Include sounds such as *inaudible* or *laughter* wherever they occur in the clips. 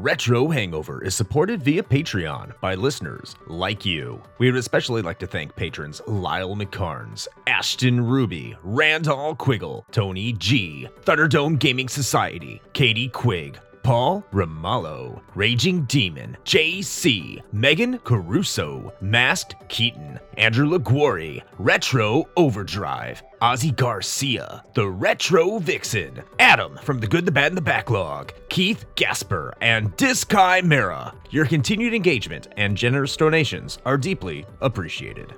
Retro Hangover is supported via Patreon by listeners like you. We would especially like to thank patrons Lyle McCarns, Ashton Ruby, Randall Quiggle, Tony G, Thunderdome Gaming Society, Katie Quigg, Paul Ramallo, Raging Demon, JC, Megan Caruso, Masked Keaton, Andrew Laguori, Retro Overdrive, Ozzy Garcia, The Retro Vixen, Adam from The Good, the Bad, and the Backlog, Keith Gasper, and Diskai Mera. Your continued engagement and generous donations are deeply appreciated.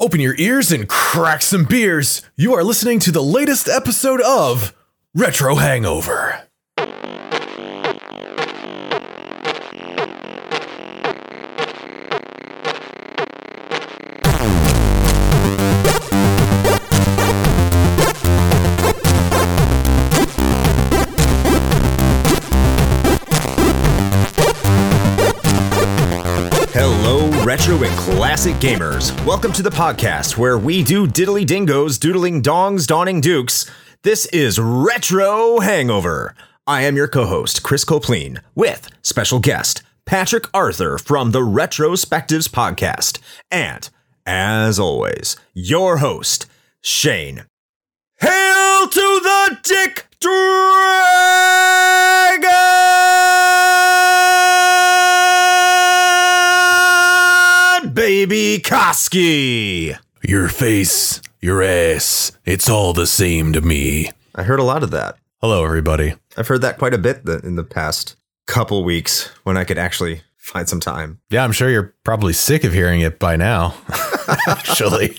Open your ears and crack some beers. You are listening to the latest episode of Retro Hangover. Classic gamers. Welcome to the podcast where we do diddly dingoes, doodling dongs, donning dukes. This is Retro Hangover. I am your co host, Chris Copleen, with special guest, Patrick Arthur from the Retrospectives podcast. And, as always, your host, Shane. Hail to the Dick Dragon! Baby Koski! Your face, your ass, it's all the same to me. I heard a lot of that. Hello, everybody. I've heard that quite a bit th- in the past couple weeks when I could actually find some time. Yeah, I'm sure you're probably sick of hearing it by now. *laughs* Actually,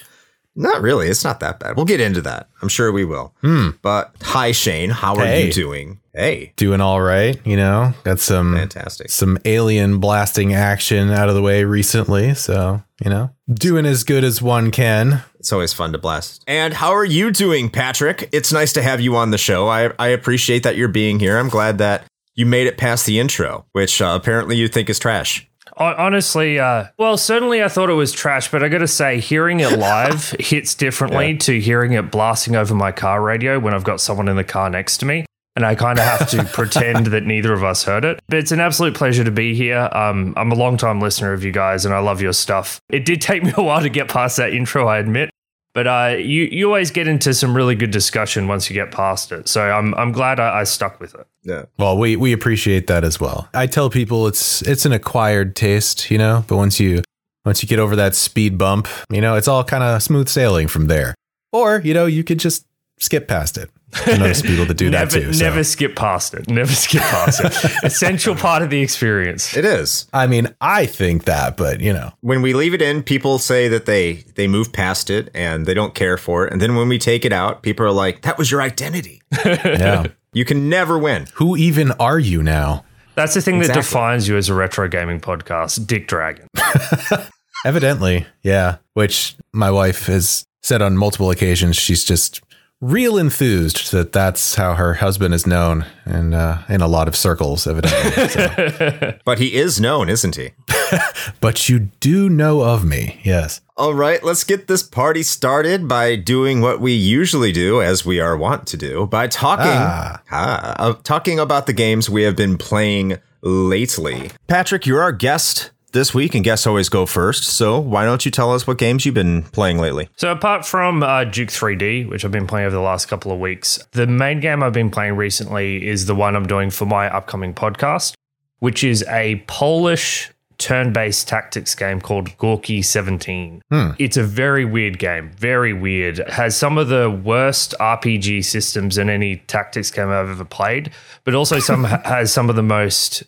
Not really. It's not that bad. We'll get into that. I'm sure we will. But hi, Shane. How are Hey. you doing? Hey, doing all right. You know, got some fantastic. some alien blasting action out of the way recently, so you know, doing as good as one can. It's always fun to blast. And how are you doing, Patrick? It's nice to have you on the show. I, I appreciate that you're being here. I'm glad that you made it past the intro, which uh, apparently you think is trash. Hon- Honestly, uh, well, certainly I thought it was trash, but I got to say, hearing it live *laughs* hits differently to hearing it blasting over my car radio when I've got someone in the car next to me. And I kind of have to *laughs* pretend that neither of us heard it. But it's an absolute pleasure to be here. Um, I'm a long time listener of you guys and I love your stuff. It did take me a while to get past that intro, I admit. But uh, you, you always get into some really good discussion once you get past it. So I'm, I'm glad I, I stuck with it. Yeah. Well, we we appreciate that as well. I tell people it's it's an acquired taste, you know, but once you once you get over that speed bump, you know, it's all kind of smooth sailing from there. Or, you know, you could just skip past it. I know there's people that do never, that too. so. Never skip past it. Never skip past it. *laughs* Essential part of the experience. It is. I mean, I think that, but you know, When we leave it in, people say that they they move past it and they don't care for it. And then when we take it out, people are like, "That was your identity." *laughs* yeah. You can never win. Who even are you now? That's the thing that defines you as a retro gaming podcast, Dick Dragon. *laughs* Evidently, yeah. Which my wife has said on multiple occasions. She's just real enthused that that's how her husband is known, and uh, in a lot of circles, evidently. So. *laughs* But he is known, isn't he? *laughs* but you do know of me, yes. All right, let's get this party started by doing what we usually do, as we are wont to do, by talking Ah. ah, uh, talking about the games we have been playing lately. Patrick, you're our guest this week, and guests always go first. So why don't you tell us what games you've been playing lately? So, apart from uh, Duke 3D, which I've been playing over the last couple of weeks, the main game I've been playing recently is the one I'm doing for my upcoming podcast, which is a Polish turn based tactics game called Gorky 17. It's a very weird game, very weird. It has some of the worst RPG systems in any tactics game I've ever played, but also some *laughs* has some of the most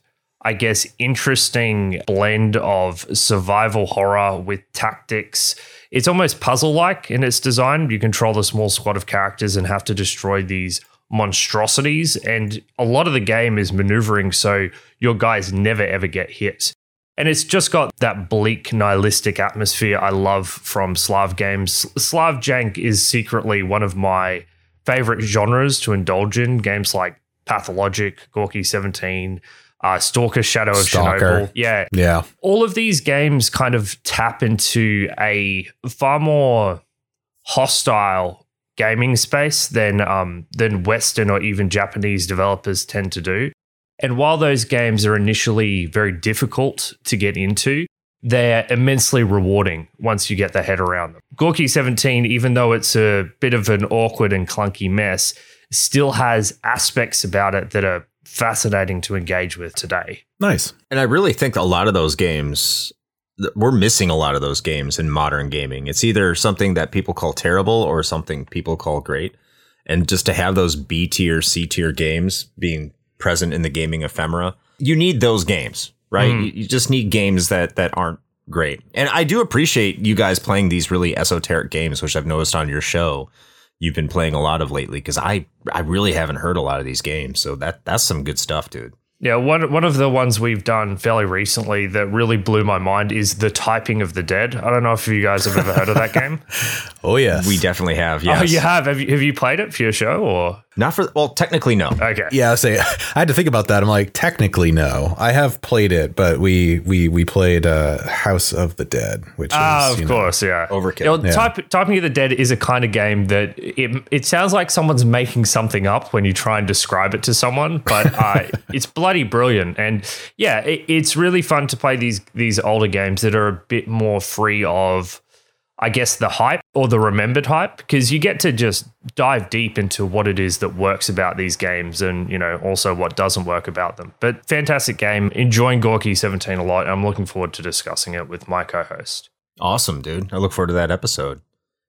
I guess, interesting blend of survival horror with tactics. It's almost puzzle like in its design. You control a small squad of characters and have to destroy these monstrosities. And a lot of the game is maneuvering so your guys never ever get hit. And it's just got that bleak, nihilistic atmosphere I love from Slav games. Slav Jank is secretly one of my favorite genres to indulge in. Games like Pathologic, Gorky 17, uh, Stalker, Shadow of Stalker. Chernobyl. Yeah, Yeah. all of these games kind of tap into a far more hostile gaming space than um, than Western or even Japanese developers tend to do. And while those games are initially very difficult to get into, they're immensely rewarding once you get the head around them. Gorky 17, even though it's a bit of an awkward and clunky mess, still has aspects about it that are fascinating to engage with today. Nice. And I really think a lot of those games, we're missing a lot of those games in modern gaming. It's either something that people call terrible or something people call great. And just to have those B tier, C tier games being present in the gaming ephemera, you need those games, right? Mm. You, you just need games that that aren't great. And I do appreciate you guys playing these really esoteric games, which I've noticed on your show you've been playing a lot of lately because I I really haven't heard a lot of these games. So that that's some good stuff, dude. Yeah, one one of the ones we've done fairly recently that really blew my mind is the typing of the dead. I don't know if you guys have ever heard of that game. *laughs* Oh yeah, We definitely have. Oh, yes. Oh, you have. Have you, have you played it for your show or Not for well, technically no. okay? Yeah, I say *laughs* I had to think about that. I'm like, technically no. I have played it, but we we we played uh, House of the Dead, which Ah, is of you know, course, yeah. Overkill. You know, Yeah. type, typing of the dead is a kind of game that it, it sounds like someone's making something up when you try and describe it to someone, but *laughs* uh, it's bloody brilliant. And yeah, it, it's really fun to play these these older games that are a bit more free of, I guess, the hype or the remembered hype, because you get to just dive deep into what it is that works about these games and, you know, also what doesn't work about them. But fantastic game. Enjoying Gorky 17 a lot. I'm looking forward to discussing it with my co host. Awesome, dude. I look forward to that episode.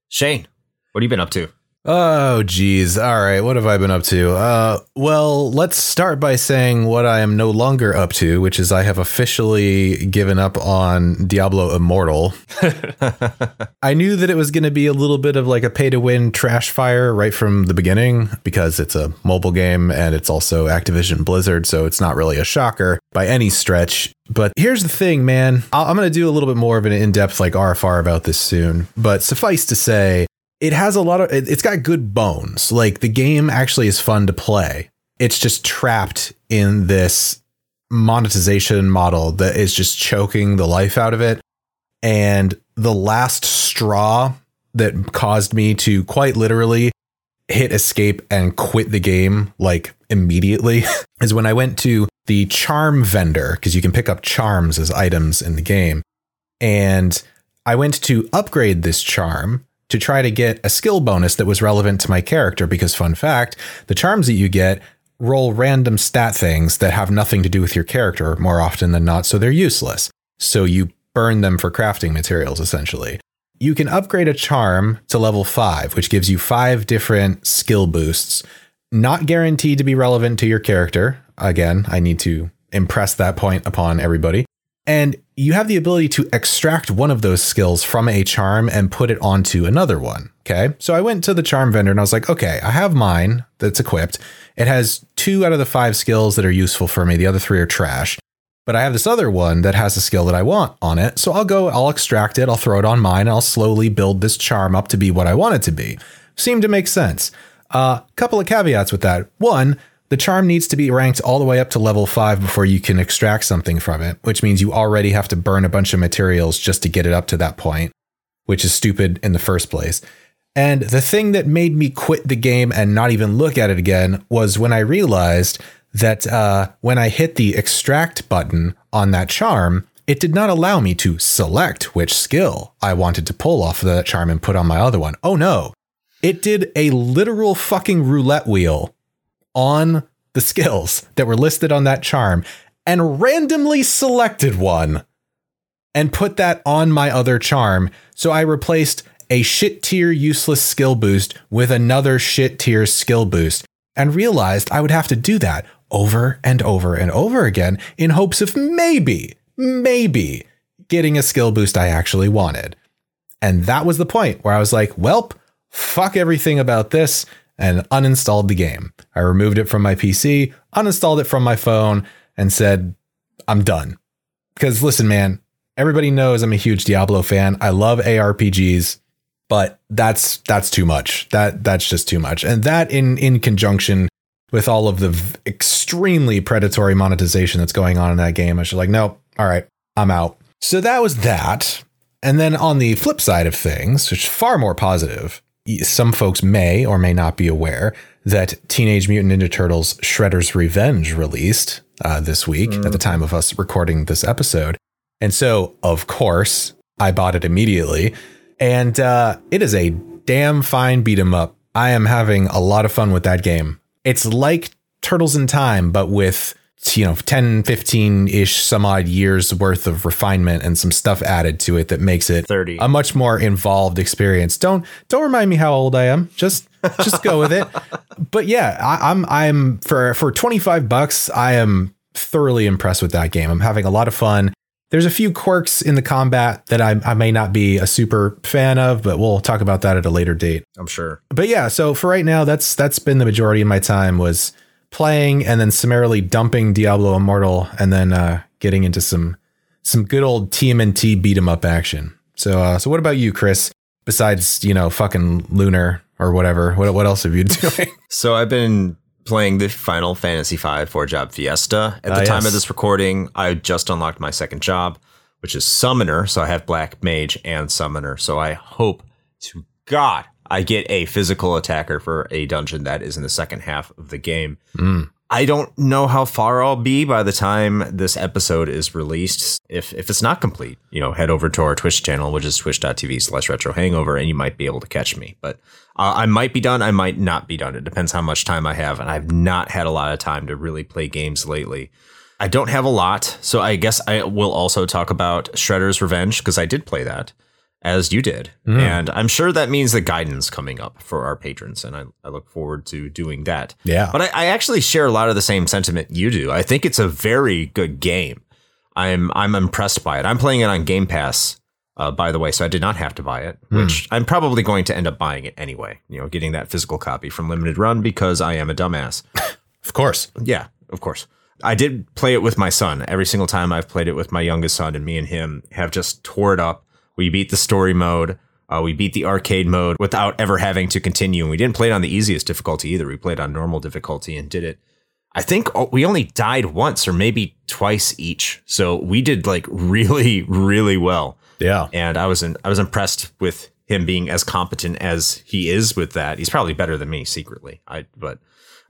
Shane, what have you been up to? Oh, geez. All right. What have I been up to? Uh, well, let's start by saying what I am no longer up to, which is I have officially given up on Diablo Immortal. *laughs* I knew that it was going to be a little bit of like a pay to win trash fire right from the beginning because it's a mobile game and it's also Activision Blizzard. So it's not really a shocker by any stretch. But here's the thing, man. I- I'm going to do a little bit more of an in depth like RFR about this soon. But suffice to say, it has a lot of it- it's got good bones. Like the game actually is fun to play. It's just trapped in this monetization model that is just choking the life out of it. And the last straw that caused me to quite literally hit escape and quit the game like immediately *laughs* is when i went to the charm vendor because you can pick up charms as items in the game. And I went to upgrade this charm to try to get a skill bonus that was relevant to my character because fun fact, the charms that you get roll random stat things that have nothing to do with your character more often than not, so they're useless. So you burn them for crafting materials essentially. You can upgrade a charm to level 5, which gives you 5 different skill boosts, not guaranteed to be relevant to your character. Again, I need to impress that point upon everybody. And you have the ability to extract one of those skills from a charm and put it onto another one. Okay. So I went to the charm vendor and I was like, okay, I have mine that's equipped. It has two out of the five skills that are useful for me. The other three are trash. But I have this other one that has a skill that I want on it. So I'll go, I'll extract it, I'll throw it on mine, and I'll slowly build this charm up to be what I want it to be. Seemed to make sense. A uh, couple of caveats with that. One, the charm needs to be ranked all the way up to level five before you can extract something from it, which means you already have to burn a bunch of materials just to get it up to that point, which is stupid in the first place. And the thing that made me quit the game and not even look at it again was when I realized that uh, when I hit the extract button on that charm, it did not allow me to select which skill I wanted to pull off of that charm and put on my other one. Oh no. It did a literal fucking roulette wheel on the skills that were listed on that charm and randomly selected one and put that on my other charm. So I replaced a shit tier useless skill boost with another shit tier skill boost and realized I would have to do that over and over and over again in hopes of maybe, maybe getting a skill boost I actually wanted. And that was the point where I was like, welp, fuck everything about this and uninstalled the game. I removed it from my PC, uninstalled it from my phone, and said, I'm done. Because listen, man, everybody knows I'm a huge Diablo fan. I love ARPGs, but that's that's too much. That that's just too much. And that in in conjunction with all of the v- extremely predatory monetization that's going on in that game, I was like, nope, all right, I'm out. So that was that. And then on the flip side of things, which is far more positive, some folks may or may not be aware that Teenage Mutant Ninja Turtles Shredder's Revenge released uh, this week at the time of us recording this episode. And so, of course, I bought it immediately. And uh, it is a damn fine beat 'em up. I am having a lot of fun with that game. It's like Turtles in Time, but with you know 10 15 ish some odd years worth of refinement and some stuff added to it that makes it 30. a much more involved experience. Don't don't remind me how old i am. Just just go with it. *laughs* But yeah I, i'm i'm for for 25 bucks i am thoroughly impressed with that game. I'm having a lot of fun. There's a few quirks in the combat that I, I may not be a super fan of but we'll talk about that at a later date. I'm sure. but yeah, so for right now, that's that's been the majority of my time was playing and then summarily dumping Diablo Immortal and then uh, getting into some some good old TMNT beat 'em up action. So uh, so what about you, Chris? Besides you know fucking Lunar or whatever, what what else have you been *laughs* doing? So I've been playing the Final Fantasy V Four Job Fiesta. At the Ah, time yes. of this recording, I just unlocked my second job, which is Summoner. So I have Black Mage and Summoner. So I hope to God I get a physical attacker for a dungeon that is in the second half of the game. I don't know how far I'll be by the time this episode is released. If if it's not complete, you know, head over to our Twitch channel, which is twitch.tv slash retro hangover, and you might be able to catch me. But uh, I might be done, I might not be done. It depends how much time I have, and I've not had a lot of time to really play games lately. I don't have a lot, so I guess I will also talk about Shredder's Revenge because I did play that as you did. And I'm sure that means the guidance coming up for our patrons. And I, I look forward to doing that. Yeah. But I, I actually share a lot of the same sentiment you do. I think it's a very good game. I'm I'm impressed by it. I'm playing it on Game Pass, uh, by the way, so I did not have to buy it, which I'm probably going to end up buying it anyway. You know, getting that physical copy from Limited Run because I am a dumbass. *laughs* of course. Yeah, of course. I did play it with my son. Every single time I've played it with my youngest son, and me and him have just tore it up. We beat the story mode. Uh, we beat the arcade mode without ever having to continue. And we didn't play it on the easiest difficulty either. We played on normal difficulty and did it. I think we only died once or maybe twice each. So we did like *laughs* really, really well Yeah. and I was in, I was impressed with him being as competent as he is with that. He's probably better than me secretly. I but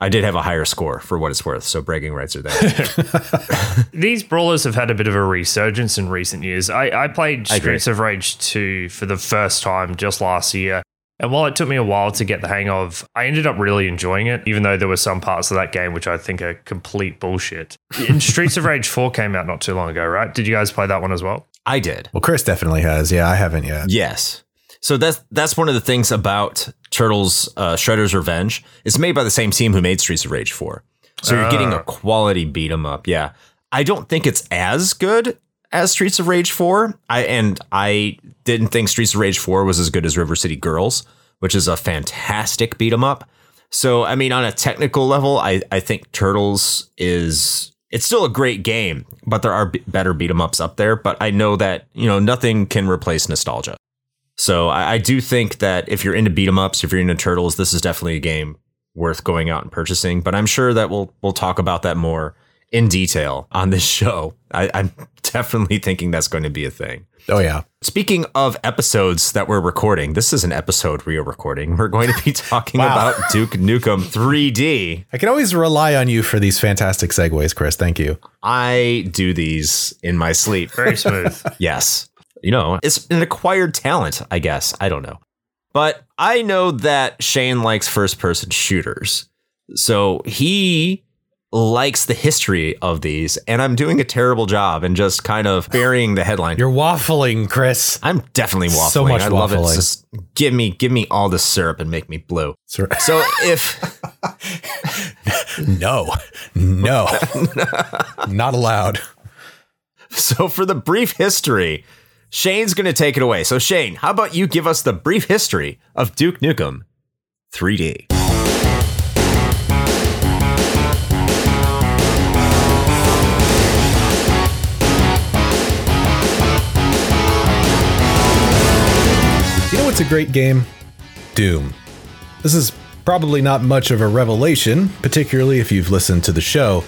I did have a higher score for what it's worth, so bragging rights are there. *laughs* These brawlers have had a bit of a resurgence in recent years. I, I played I. Streets of Rage 2 for the first time just last year. And while it took me a while to get the hang of, I ended up really enjoying it, even though there were some parts of that game which I think are complete bullshit. And Streets of Rage 4 came out not too long ago, right? Did you guys play that one as well? I did. Well, Chris definitely has. Yeah, I haven't yet. Yes. So that's that's one of the things about Turtles uh, Shredder's Revenge. It's made by the same team who made Streets of Rage 4. So you're getting a quality beat 'em up. Yeah. I don't think it's as good as Streets of Rage 4. I and I didn't think Streets of Rage 4 was as good as River City Girls, which is a fantastic beat 'em up. So I mean on a technical level, I I think Turtles is it's still a great game, but there are b- better beat 'em ups up there, but I know that, you know, nothing can replace nostalgia. So I, I do think that if you're into beat 'em ups, if you're into turtles, this is definitely a game worth going out and purchasing. But I'm sure that we'll we'll talk about that more in detail on this show. I, I'm definitely thinking that's going to be a thing. Oh yeah. Speaking of episodes that we're recording, this is an episode we are recording. We're going to be *laughs* talking Wow. about Duke Nukem 3D. I can always rely on you for these fantastic segues, Chris. Thank you. I do these in my sleep. Very smooth. *laughs* Yes. You know, it's an acquired talent, I guess. I don't know. But I know that Shane likes first person shooters. So he likes the history of these, and I'm doing a terrible job and just kind of burying the headline. You're waffling, Chris. I'm definitely waffling. So much I love it. waffling. It's Just give me give me all the syrup and make me blue. So- So if *laughs* no, no, *laughs* not allowed. so for the brief history, Shane's going to take it away. So Shane, how about you give us the brief history of Duke Nukem 3D? You know what's a great game? Doom. This is probably not much of a revelation, particularly if you've listened to the show.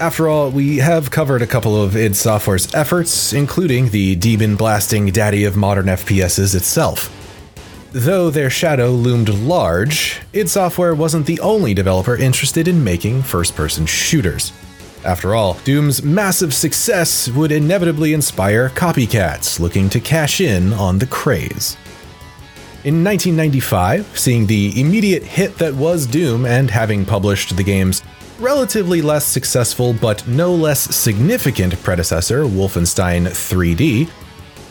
After all, we have covered a couple of id Software's efforts, including the demon blasting daddy of modern FPSs itself. Though their shadow loomed large, id Software wasn't the only developer interested in making first person shooters. After all, Doom's massive success would inevitably inspire copycats looking to cash in on the craze. In 1995, seeing the immediate hit that was Doom and having published the game's relatively less successful but no less significant predecessor, Wolfenstein 3D,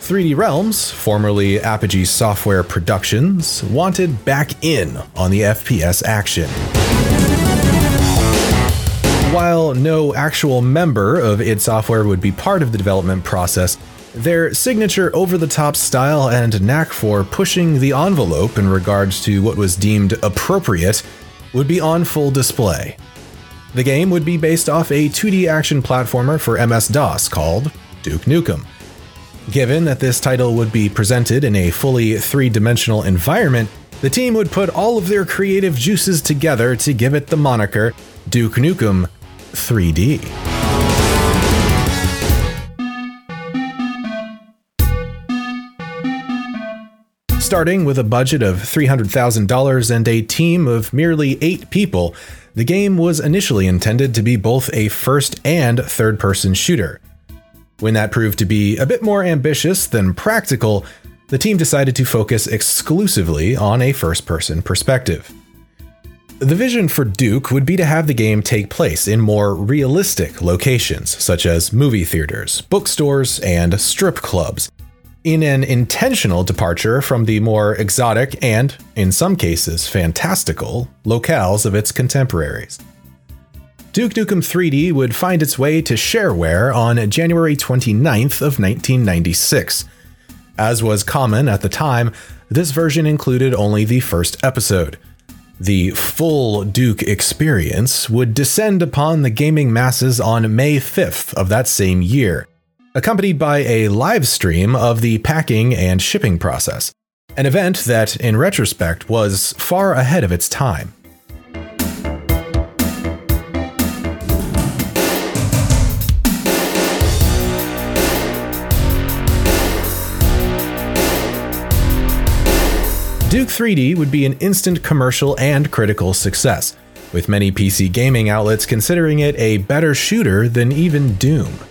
3D Realms, formerly Apogee Software Productions, wanted back in on the FPS action. While no actual member of id Software would be part of the development process, their signature over the top style and knack for pushing the envelope in regards to what was deemed appropriate would be on full display. The game would be based off a 2D action platformer for MS DOS called Duke Nukem. Given that this title would be presented in a fully three dimensional environment, the team would put all of their creative juices together to give it the moniker Duke Nukem 3D. Starting with a budget of $300,000 and a team of merely eight people, the game was initially intended to be both a first and third person shooter. When that proved to be a bit more ambitious than practical, the team decided to focus exclusively on a first person perspective. The vision for Duke would be to have the game take place in more realistic locations, such as movie theaters, bookstores, and strip clubs, in an intentional departure from the more exotic and, in some cases, fantastical locales of its contemporaries. Duke Nukem 3D would find its way to shareware on January 29th of 1996. As was common at the time, this version included only the first episode. The full Duke experience would descend upon the gaming masses on May 5th of that same year, accompanied by a live stream of the packing and shipping process, an event that, in retrospect, was far ahead of its time. Duke 3D would be an instant commercial and critical success, with many PC gaming outlets considering it a better shooter than even Doom.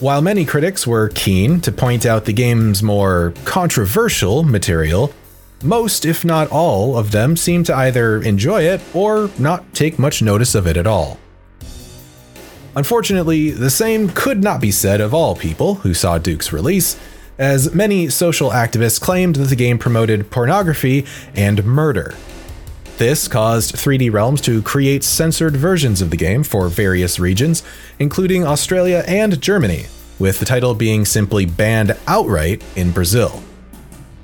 While many critics were keen to point out the game's more controversial material, most, if not all, of them seemed to either enjoy it or not take much notice of it at all. Unfortunately, the same could not be said of all people who saw Duke's release, as many social activists claimed that the game promoted pornography and murder. This caused 3D Realms to create censored versions of the game for various regions, including Australia and Germany, with the title being simply banned outright in Brazil.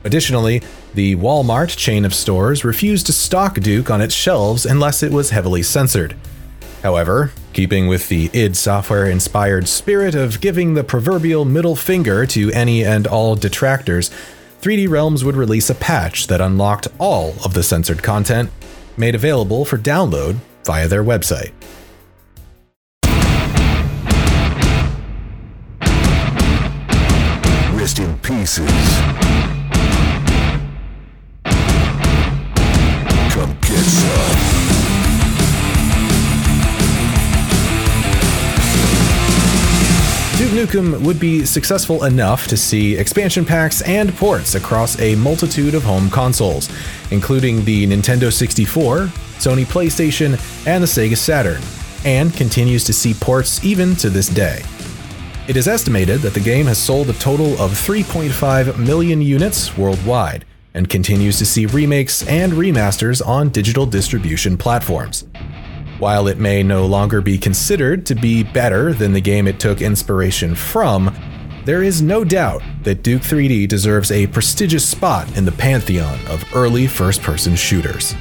Additionally, the Walmart chain of stores refused to stock Duke on its shelves unless it was heavily censored. However, keeping with the id Software inspired spirit of giving the proverbial middle finger to any and all detractors, 3D Realms would release a patch that unlocked all of the censored content, made available for download via their website. Rest in pieces. Would be successful enough to see expansion packs and ports across a multitude of home consoles, including the Nintendo 64, Sony PlayStation, and the Sega Saturn, and continues to see ports even to this day. It is estimated that the game has sold a total of 3.5 million units worldwide and continues to see remakes and remasters on digital distribution platforms. While it may no longer be considered to be better than the game it took inspiration from, there is no doubt that Duke 3D deserves a prestigious spot in the pantheon of early first person shooters.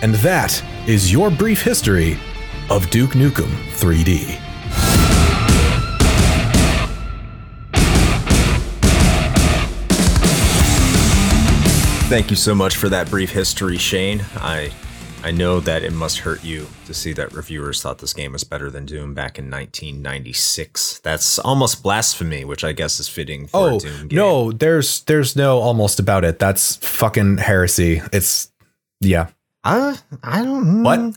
And that is your brief history of Duke Nukem 3D. Thank you so much for that brief history, Shane. I I know that it must hurt you to see that reviewers thought this game was better than Doom back in 1996. That's almost blasphemy, which I guess is fitting for Oh a Doom game. no, there's there's no almost about it. That's fucking heresy. It's yeah. Uh, I don't What?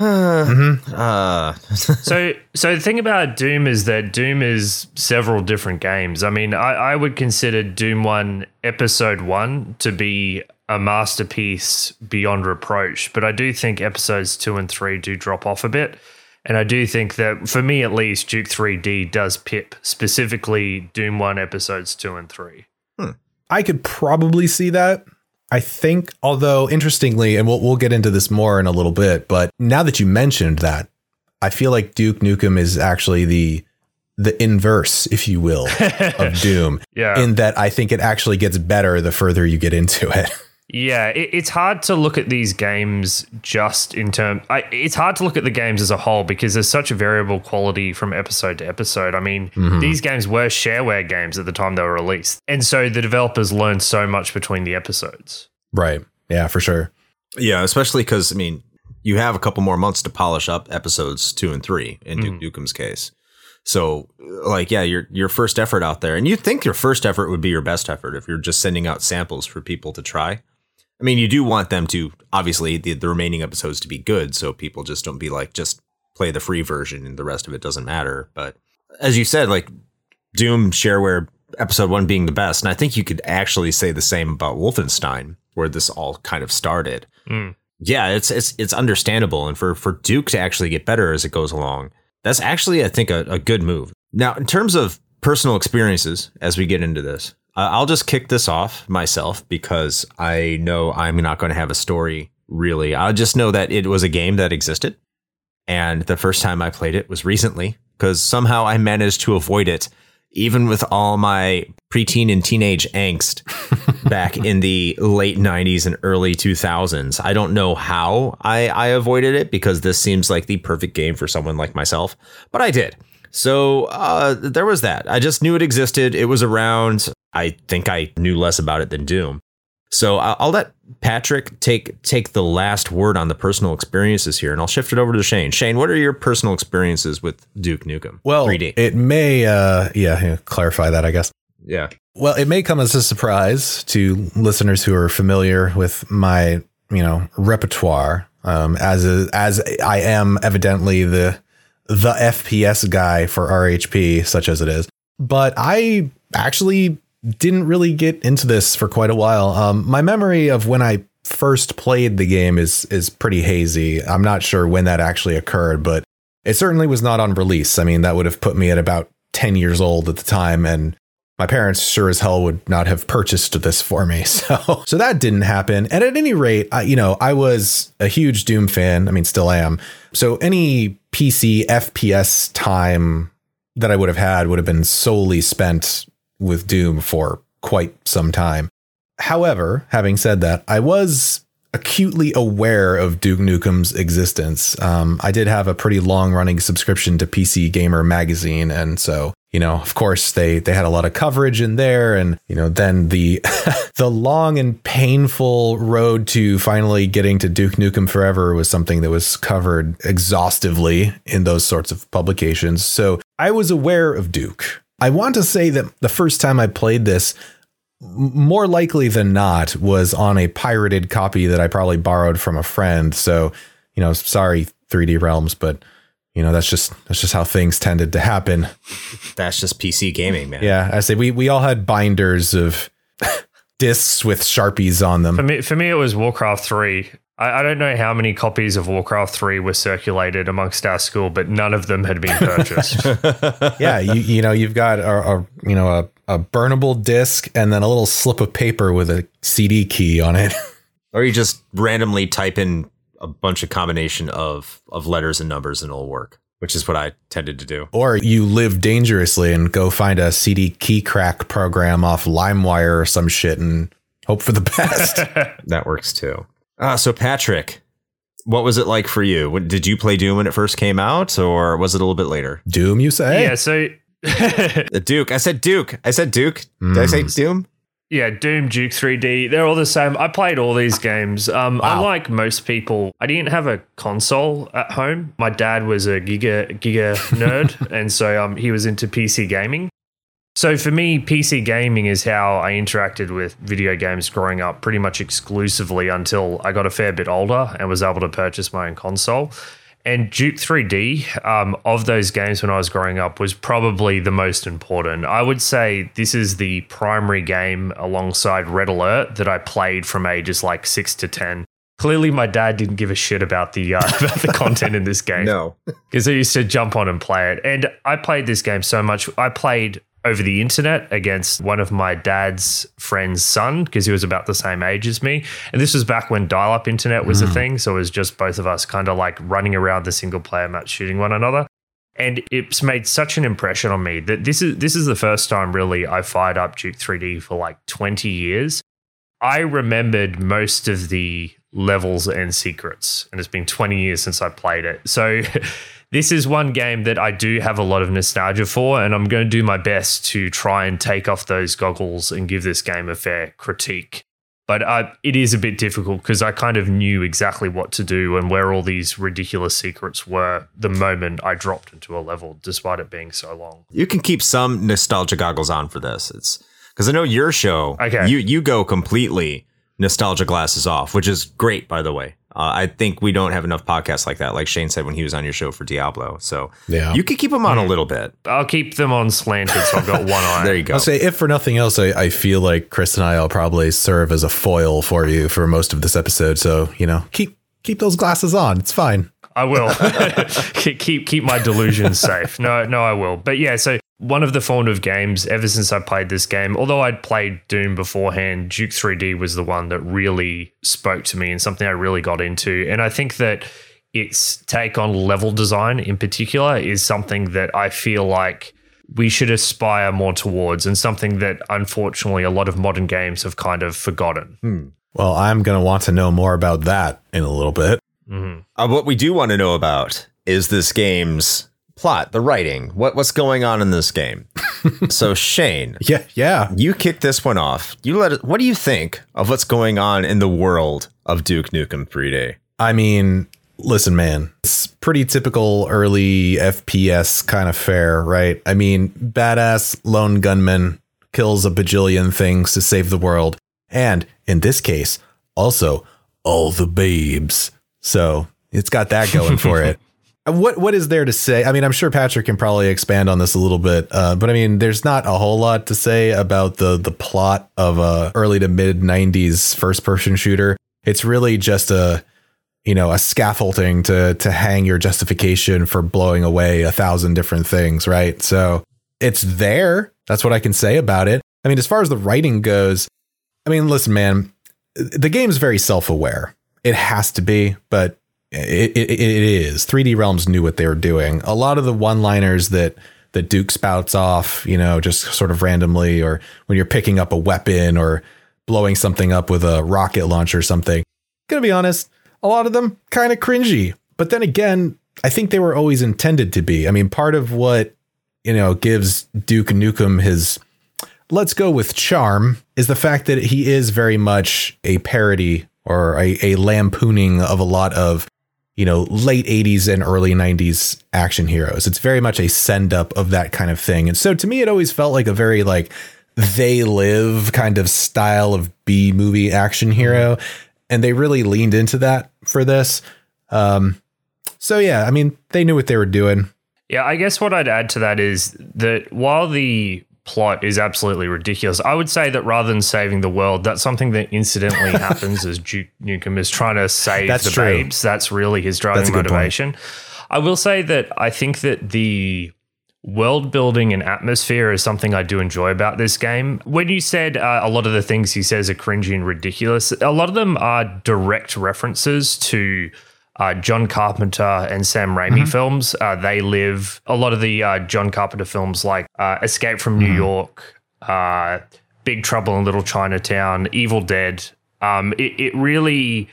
Uh, Mhm. uh, so so the thing about Doom is that Doom is several different games. I mean, I, I would consider Doom One Episode One to be a masterpiece beyond reproach, but I do think episodes two and three do drop off a bit. And I do think that for me at least, Duke 3D does pip specifically Doom 1 episodes 2 and 3. I could probably see that. I think, although interestingly, and we'll we'll get into this more in a little bit, but now that you mentioned that, I feel like Duke Nukem is actually the the inverse, if you will, of *laughs* Doom. Yeah. In that I think it actually gets better the further you get into it. *laughs* Yeah, it, it's hard to look at these games just in terms. It's hard to look at the games as a whole because there's such a variable quality from episode to episode. I mean, mm-hmm. these games were shareware games at the time they were released, and so the developers learned so much between the episodes. right. Yeah, for sure. yeah, especially because I mean, you have a couple more months to polish up episodes two and three in Duke mm-hmm. Nukem's case. So, like, yeah, your your first effort out there, and you think your first effort would be your best effort if you're just sending out samples for people to try. I mean, you do want them to obviously the, the remaining episodes to be good, so people just don't be like just play the free version and the rest of it doesn't matter. But as you said, like Doom shareware episode one being the best, and I think you could actually say the same about Wolfenstein, where this all kind of started. Mm. Yeah, it's it's it's understandable, and for for Duke to actually get better as it goes along, that's actually I think a, a good move. Now, in terms of personal experiences, as we get into this, uh, I'll just kick this off myself because I know I'm not going to have a story really. I just know that it was a game that existed, and the first time I played it was recently because somehow I managed to avoid it, even with all my preteen and teenage angst *laughs* back in the late 90s and early 2000s. I don't know how I, I avoided it because this seems like the perfect game for someone like myself, but I did. So uh, there was that. I just knew it existed. It was around. I think I knew less about it than Doom. So I'll, I'll let Patrick take take the last word on the personal experiences here, and I'll shift it over to Shane. Shane, what are your personal experiences with Duke Nukem? Well, 3D. it may, uh, yeah, clarify that, I guess. yeah. Well, it may come as a surprise to listeners who are familiar with my, you know, repertoire. Um, as a, as I am evidently the the FPS guy for RHP, such as it is. But I actually didn't really get into this for quite a while. Um, my memory of when I first played the game is is pretty hazy. I'm not sure when that actually occurred, but it certainly was not on release. I mean, that would have put me at about 10 years old at the time and my parents sure as hell would not have purchased this for me. *laughs* So, so that didn't happen. And at any rate, I, you know, I was a huge Doom fan. I mean, still am. So any PC FPS time that I would have had would have been solely spent with Doom for quite some time. However, having said that, I was acutely aware of Duke Nukem's existence. Um, I did have a pretty long running subscription to PC Gamer magazine, and so you know, of course, they they had a lot of coverage in there, and you know, then the *laughs* the long and painful road to finally getting to Duke Nukem Forever was something that was covered exhaustively in those sorts of publications. So I was aware of Duke. I want to say that the first time I played this, more likely than not, was on a pirated copy that I probably borrowed from a friend. So, you know, sorry, 3D Realms, but you know that's just that's just how things tended to happen. That's just PC gaming, man. Yeah, I say we we all had binders of *laughs* discs with sharpies on them. For them. me, for me, it was Warcraft 3. I, I don't know how many copies of Warcraft 3 were circulated amongst our school, but none of them had been purchased. *laughs* yeah, you you know you've got a, a you know a, a burnable disc and then a little slip of paper with a CD key on it. *laughs* Or you just randomly type in a bunch of combination of of letters and numbers and it'll work, which is what I tended to do. Or you live dangerously and go find a CD key crack program off LimeWire or some shit and hope for the *laughs* best. That works too. Uh, so Patrick, what was it like for you? When- Did you play Doom when it first came out, or was it a little bit later? Doom, you say? yeah, so *laughs* Duke. I said Duke. I said Duke. Did I say Mm. Doom? Yeah, Doom, Duke 3D, they're all the same. I played all these games. Um, Wow. Unlike most people, I didn't have a console at home. My dad was a Giga Giga nerd, *laughs* and so um, he was into PC gaming. So for me, PC gaming is how I interacted with video games growing up pretty much exclusively until I got a fair bit older and was able to purchase my own console. And Duke 3D, um, of those games when I was growing up, was probably the most important. I would say this is the primary game alongside Red Alert that I played from ages like six to 10. Clearly, my dad didn't give a shit about the uh, *laughs* about the content in this game No. *laughs* because I used to jump on and play it. And I played this game so much. I played over the internet against one of my dad's friend's son because he was about the same age as me. And this was back when dial up internet was a hmm. thing. So it was just both of us kind of like running around the single player map shooting one another. And it's made such an impression on me that this is this is the first time really I fired up Duke 3D for like 20 years. I remembered most of the levels and secrets, and it's been 20 years since I played it. So, *laughs* this is one game that I do have a lot of nostalgia for, and I'm going to do my best to try and take off those goggles and give this game a fair critique. But uh, it is a bit difficult because I kind of knew exactly what to do and where all these ridiculous secrets were the moment I dropped into a level, despite it being so long. You can keep some nostalgia goggles on for this. It's because I know your show. Okay. You you go completely nostalgia glasses off, which is great, by the way. Uh, I think we don't have enough podcasts like that, like Shane said when he was on your show for Diablo. So Yeah. you could keep them on a little bit. I'll keep them on slanted so I've got one *laughs* eye. There you go. I'll say, if for nothing else, I, I feel like Chris and I will probably serve as a foil for you for most of this episode. So you know, keep keep those glasses on. It's fine. I will *laughs* *laughs* keep keep keep my delusions safe. No, no, I will. But yeah, so one of the formative games ever since I played this game, although I'd played Doom beforehand, Duke 3D was the one that really spoke to me and something I really got into. And I think that its take on level design in particular is something that I feel like we should aspire more towards and something that unfortunately a lot of modern games have kind of forgotten. Well, I'm gonna want to know more about that in a little bit. Uh, what we do want to know about is this game's plot, the writing. What what's going on in this game? *laughs* so Shane, Yeah, yeah. you kick this one off. You let it, what do you think of what's going on in the world of Duke Nukem 3D? I mean, listen, man, it's pretty typical early FPS kind of fare, right? I mean, badass lone gunman kills a bajillion things to save the world. And in this case, also all the babes. So it's got that going for it. *laughs* And What what is there to say? I mean, I'm sure Patrick can probably expand on this a little bit, uh, but I mean, there's not a whole lot to say about the the plot of a early to mid '90s first person shooter. It's really just a you know a scaffolding to to hang your justification for blowing away a thousand different things, right? So it's there. That's what I can say about it. I mean, as far as the writing goes, I mean, listen, man, the game's very self aware. It has to be, but it, it, it is. 3D Realms knew what they were doing. A lot of the one liners that that Duke spouts off, you know, just sort of randomly, or when you're picking up a weapon or blowing something up with a rocket launcher or something. Gonna be honest, a lot of them kind of cringy. But then again, I think they were always intended to be. I mean, part of what you know gives Duke Nukem his let's go with charm is the fact that he is very much a parody or a, a lampooning of a lot of you know late 80s and early 90s action heroes. It's very much a send up of that kind of thing. And so to me it always felt like a very like they live kind of style of b movie action hero. And they really leaned into that for this. Um so yeah i mean they knew what they were doing. Yeah, I guess what I'd add to that is that while the plot is absolutely ridiculous, I would say that rather than saving the world, that's something that incidentally *laughs* happens as Duke Nukem is trying to save That's the true. babes. That's really his driving good point. motivation. I will say that I think that the world building and atmosphere is something I do enjoy about this game. When you said uh, a lot of the things he says are cringy and ridiculous, a lot of them are direct references to uh, John Carpenter and Sam Raimi films. Uh, they live a lot of the uh, John Carpenter films like uh, Escape from New York, uh, Big Trouble in Little Chinatown, Evil Dead. Um, it, it really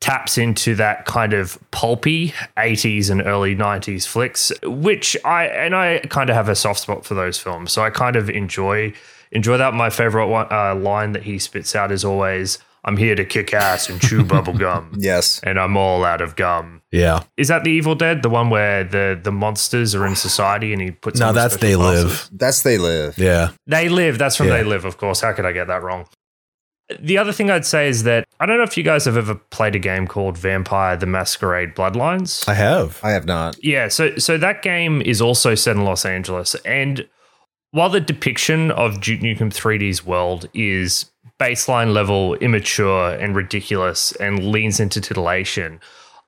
taps into that kind of pulpy 80s and early 90s flicks which i and i kind of have a soft spot for those films so i kind of enjoy enjoy that. My favorite one, uh, line that he spits out is always, "I'm here to kick ass and chew bubble *laughs* gum." Yes. And I'm all out of gum. Yeah. Is that the Evil Dead, the one where the the monsters are in society and he puts? No, on the that's They glasses? Live. That's they live. Yeah. They live. That's from Yeah. They Live, of course. How could I get that wrong? The other thing I'd say is that I don't know if you guys have ever played a game called Vampire the Masquerade Bloodlines. I have. I have not. Yeah, so so that game is also set in Los Angeles, and while the depiction of Duke Nukem 3D's world is baseline level immature and ridiculous and leans into titillation,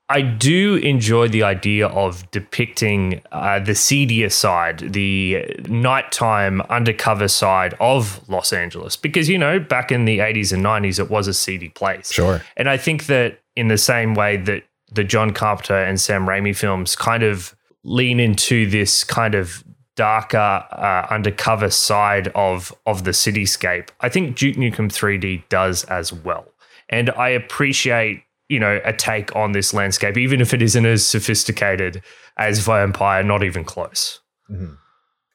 I do enjoy the idea of depicting uh, the seedier side, the nighttime undercover side of Los Angeles, because you know back in the 80s and 90s it was a seedy place. Sure. And I think that in the same way that the John Carpenter and Sam Raimi films kind of lean into this kind of darker uh, undercover side of of the cityscape, I think Duke Nukem 3D does as well. And I appreciate, you know, a take on this landscape, even if it isn't as sophisticated as Vampire, not even close.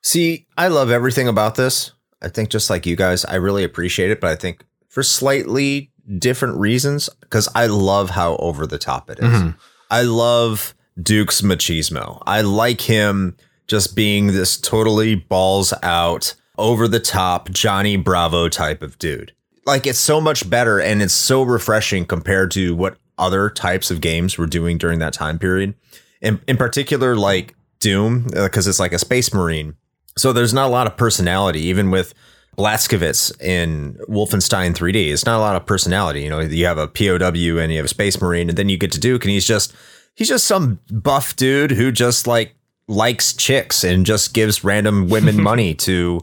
See, I love everything about this. I think just like you guys, I really appreciate it, but I think for slightly different reasons because I love how over the top it is. Mhm. I love Duke's machismo. I like him just being this totally balls out, over the top Johnny Bravo type of dude. Like it's so much better and it's so refreshing compared to what other types of games were doing during that time period. In in particular like Doom uh, because it's like a space marine. So there's not a lot of personality even with Blazkowicz in Wolfenstein 3D. It's not a lot of personality. You know, you have a POW and you have a Space Marine, and then you get to Duke, and he's just he's just some buff dude who just like likes chicks and just gives random women *laughs* money to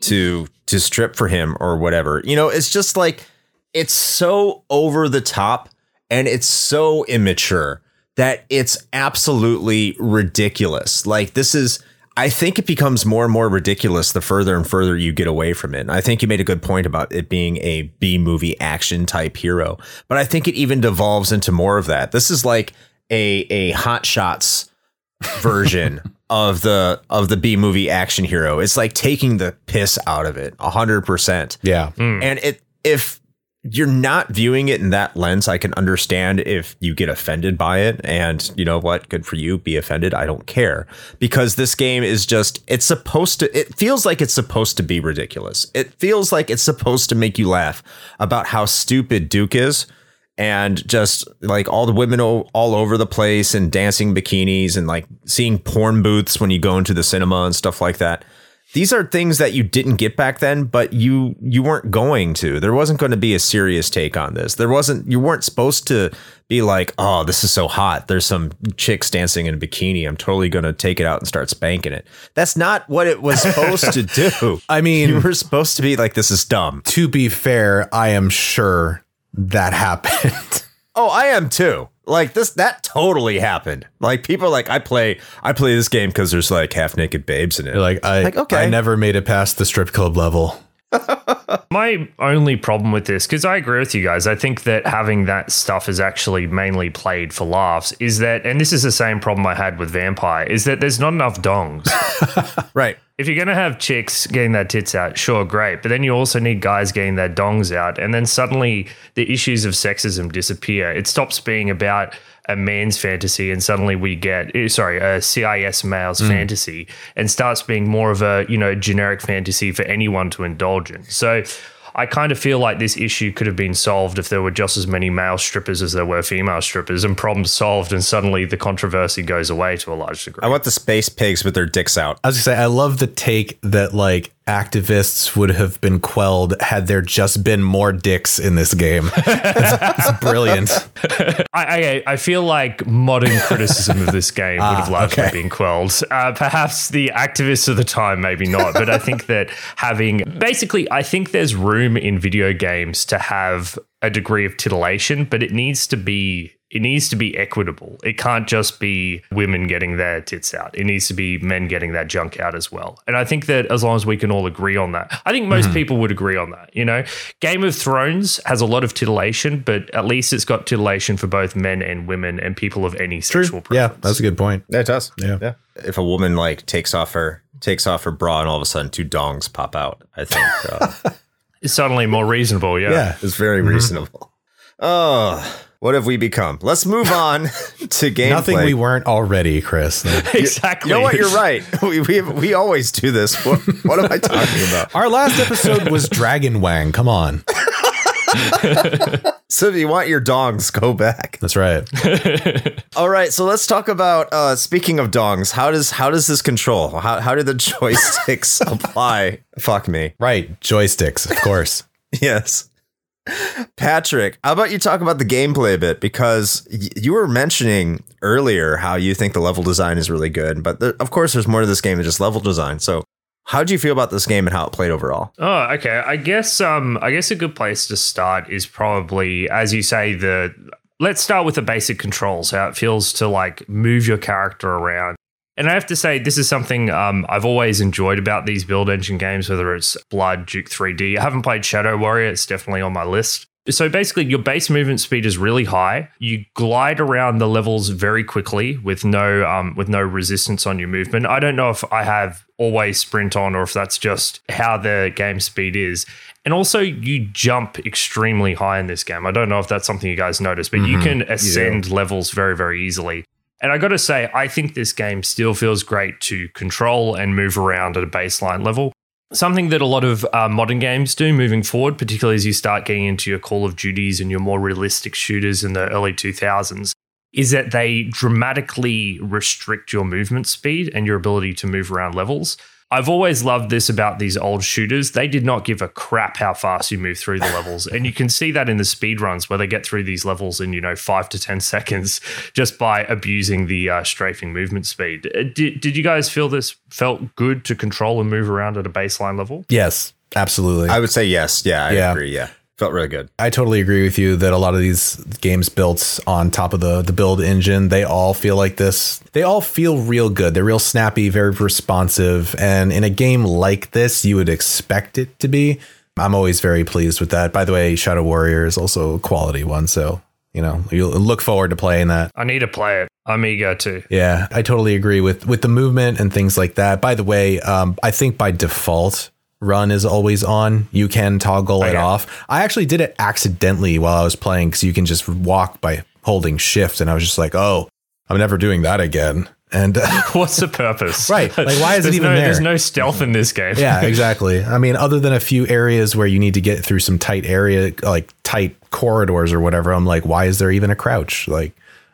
to to strip for him or whatever. You know, it's just like it's so over the top and it's so immature that it's absolutely ridiculous. Like this is I think it becomes more and more ridiculous the further and further you get away from it. And I think you made a good point about it being a B movie action type hero, but I think it even devolves into more of that. This is like a a hot shots version *laughs* of the of the B movie action hero. It's like taking the piss out of it, hundred percent. Yeah. Hmm. And it if you're not viewing it in that lens, I can understand if you get offended by it. And you know what? Good for you. Be offended. I don't care. Because this game is just, it's supposed to, it feels like it's supposed to be ridiculous. It feels like it's supposed to make you laugh about how stupid Duke is. And just like all the women o- all over the place and dancing bikinis and like seeing porn booths when you go into the cinema and stuff like that. These are things that you didn't get back then but you you weren't going to. There wasn't going to be a serious take on this. There wasn't you weren't supposed to be like oh this is so hot. There's some chicks dancing in a bikini. I'm totally going to take it out and start spanking it. That's not what it was supposed to *laughs* do. I mean, you were supposed to be like this is dumb. to be fair, I am sure that happened. *laughs* oh i am too like this that totally happened like people like i play i play this game because there's like half naked babes in it like I, Like, okay. I never made it past the strip club level. *laughs* *laughs* My only problem with this, because I agree with you guys, I think that having that stuff is actually mainly played for laughs, is that, and this is the same problem I had with Vampire, is that there's not enough dongs. *laughs* right if you're going to have chicks getting their tits out, sure, great. But then you also need guys getting their dongs out. And then suddenly the issues of sexism disappear. It stops being about a man's fantasy and suddenly we get, eh, sorry, a CIS male's fantasy and starts being more of a, you know, generic fantasy for anyone to indulge in. So I kind of feel like this issue could have been solved if there were just as many male strippers as there were female strippers and problems solved and suddenly the controversy goes away to a large degree. i want the space pigs with their dicks out I was gonna say, I love the take that like activists would have been quelled had there just been more dicks in this game. *laughs* it's, it's brilliant. *laughs* I, I I feel like modern criticism of this game would have Ah, largely okay. been quelled. Uh, perhaps the activists of the time, maybe not. But I think that having basically, I think there's room in video games to have a degree of titillation, but it needs to be it needs to be equitable. It can't just be women getting their tits out. It needs to be men getting that junk out as well. And I think that as long as we can all agree on that, I think most Mm-hmm. people would agree on that. You know, Game of Thrones has a lot of titillation, but at least it's got titillation for both men and women and people of any sexual preference. Yeah, that's a good point. Yeah, it does. Yeah. yeah. If a woman like takes off her takes off her bra and all of a sudden two dongs pop out. I think uh, *laughs* It's suddenly more reasonable. Yeah. Yeah. it's very reasonable. Oh, what have we become? Let's move *laughs* on to gameplay. Nothing we weren't already, Chris. Like, *laughs* Exactly. You know what? You're right. *laughs* We we, we always do this. What, what am I talking about? our last episode was Dragon Wang. Come on. So if you want your dongs, go back. That's right. All right, so let's talk about. Uh, speaking of dongs, how does how does this control? How how do the joysticks apply? Fuck me. Right. Joysticks, of course. Yes. Patrick, how about you talk about the gameplay a bit? Because y- you were mentioning earlier how you think the level design is really good, but of course, there's more to this game than just level design. So, how do you feel about this game and how it played overall? Oh, okay. I guess um I guess a good place to start is probably as you say the let's start with the basic controls, how it feels to like move your character around. And I have to say this is something um I've always enjoyed about these build engine games whether it's Blood, Duke 3D. I haven't played Shadow Warrior, it's definitely on my list. So basically, your base movement speed is really high. You glide around the levels very quickly with no um, with no resistance on your movement. I don't know if I have always sprint on or if that's just how the game speed is. And also, you jump extremely high in this game. I don't know if that's something you guys notice, but you can ascend levels very very easily. And I got to say, I think this game still feels great to control and move around at a baseline level. Something that a lot of uh, modern games do moving forward, particularly as you start getting into your Call of Duties and your more realistic shooters in the early 2000s, is that they dramatically restrict your movement speed and your ability to move around levels. I've always loved this about these old shooters. They did not give a crap how fast you move through the levels. And you can see that in the speed runs where they get through these levels in, you know, five to 10 *laughs* seconds just by abusing the uh, strafing movement speed. Uh, Did, did you guys feel this felt good to control and move around at a baseline level? Yes, absolutely. I would say yes. Yeah, I Yeah. agree. Yeah, felt really good. I totally agree with you that a lot of these games built on top of the the build engine, they all feel like this. They all feel real good. They're real snappy, very responsive, and in a game like this, you would expect it to be. I'm always very pleased with that. By the way, Shadow Warrior is also a quality one, so you know you'll look forward to playing that. I need to play it. I'm eager to. Yeah, I totally agree with with the movement and things like that. By the way, um, I think by default, run is always on. You can toggle it Okay. off. I actually did it accidentally while I was playing because you can just walk by holding shift, and I was just like, oh, I'm never doing that again. And uh, *laughs* *laughs* What's the purpose? Right. Like, why is it even no, there? There's no stealth in this game. yeah, *laughs* exactly. I mean, other than a few areas where you need to get through some tight area, like tight corridors or whatever, I'm like, why is there even a crouch? Like,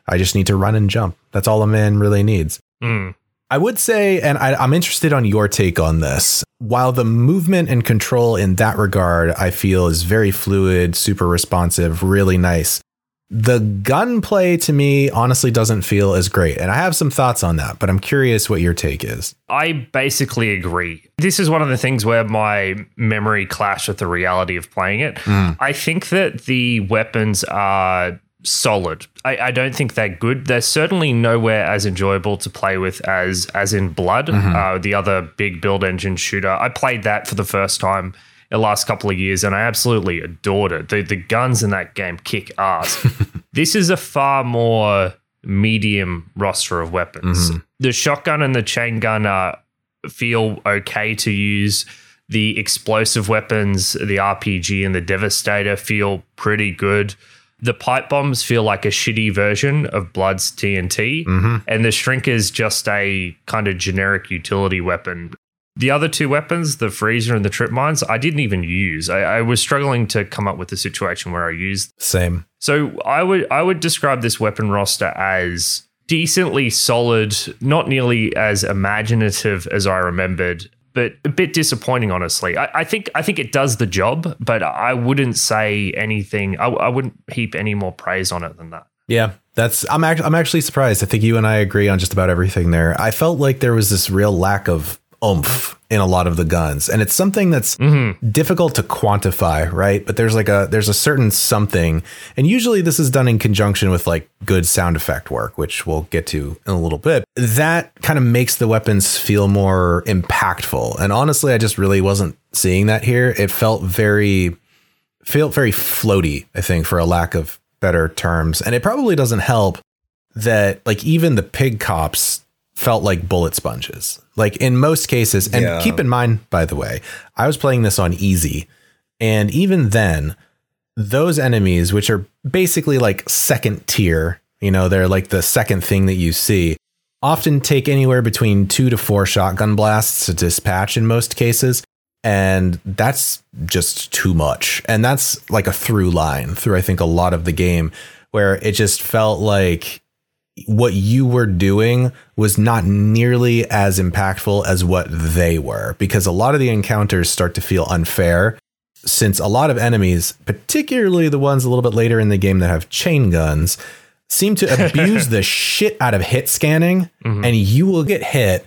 I just need to run and jump. That's all a man really needs. Mm. I would say, and I, I'm interested on your take on this. While the movement and control in that regard, I feel is very fluid, super responsive, really nice. The gunplay to me honestly doesn't feel as great. And I have some thoughts on that, but I'm curious what your take is. I basically agree. This is one of the things where my memory clashed with the reality of playing it. Hmm. I think that the weapons are solid. I, I don't think they're good. They're certainly nowhere as enjoyable to play with as as in Blood, uh, the other big build engine shooter. I played that for the first time the last couple of years and I absolutely adored it. The the guns in that game kick ass. *laughs* this is a far more medium roster of weapons. The shotgun and the chain gun are feel okay to use. The explosive weapons, the RPG and the Devastator feel pretty good. The pipe bombs feel like a shitty version of Blood's TNT, mm-hmm. and the shrink is just a kind of generic utility weapon. The other two weapons, the freezer and the trip mines, I didn't even use. I, I was struggling to come up with a situation where I used Same. so I would I would describe this weapon roster as decently solid, not nearly as imaginative as I remembered, but a bit disappointing, honestly. I, I think I think it does the job, but I wouldn't say anything. I, I wouldn't heap any more praise on it than that. Yeah, that's I'm act- I'm actually surprised. I think you and I agree on just about everything there. I felt like there was this real lack of oomph in a lot of the guns, and it's something that's mm-hmm. difficult to quantify, right? But there's like a there's a certain something, and usually this is done in conjunction with like good sound effect work, which we'll get to in a little bit. That kind of makes the weapons feel more impactful. And honestly, I just really wasn't seeing that here. It felt very felt very floaty, I think, for a lack of better terms. And it probably doesn't help that like even the pig cops felt like bullet sponges. Like in most cases, and Yeah. keep in mind, by the way, I was playing this on easy. And even then, those enemies, which are basically like second tier, you know, they're like the second thing that you see, often take anywhere between two to four shotgun blasts to dispatch in most cases. And that's just too much. And that's like a through line through, I think, a lot of the game where it just felt like what you were doing was not nearly as impactful as what they were because a lot of the encounters start to feel unfair since a lot of enemies, particularly the ones a little bit later in the game that have chain guns, seem to abuse *laughs* the shit out of hit scanning mm-hmm. and you will get hit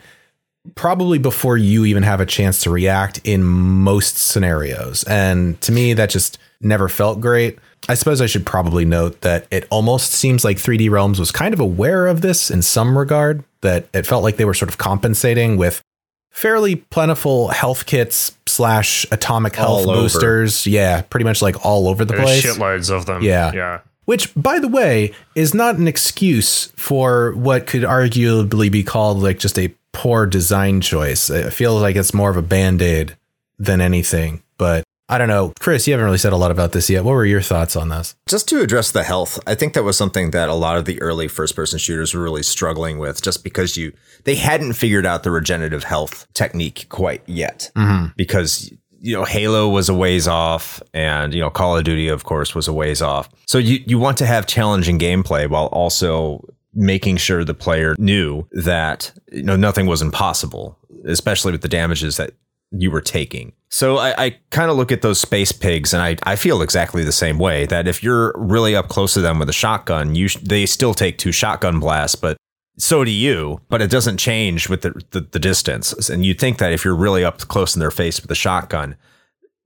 probably before you even have a chance to react in most scenarios. And to me, that just never felt great. I suppose I should probably note that it almost seems like 3D Realms was kind of aware of this in some regard, that it felt like they were sort of compensating with fairly plentiful health kits slash atomic health All over. boosters. Yeah, pretty much like all over the There's place. shitloads of them. Yeah. Yeah. Which, by the way, is not an excuse for what could arguably be called like just a poor design choice. It feels like it's more of a band aid than anything. But I don't know. Chris, you haven't really said a lot about this yet. What were your thoughts on this? Just to address the health, I think that was something that a lot of the early first person shooters were really struggling with just because you they hadn't figured out the regenerative health technique quite yet. Mm-hmm. Because you know, Halo was a ways off and you know, Call of Duty of course was a ways off. So you you want to have challenging gameplay while also making sure the player knew that you know nothing was impossible, especially with the damages that you were taking. So I, I kind of look at those space pigs, and I, I feel exactly the same way. That if you're really up close to them with a shotgun, you sh- they still take two shotgun blasts, but so do you. But it doesn't change with the, the the distance. And you'd think that if you're really up close in their face with a shotgun,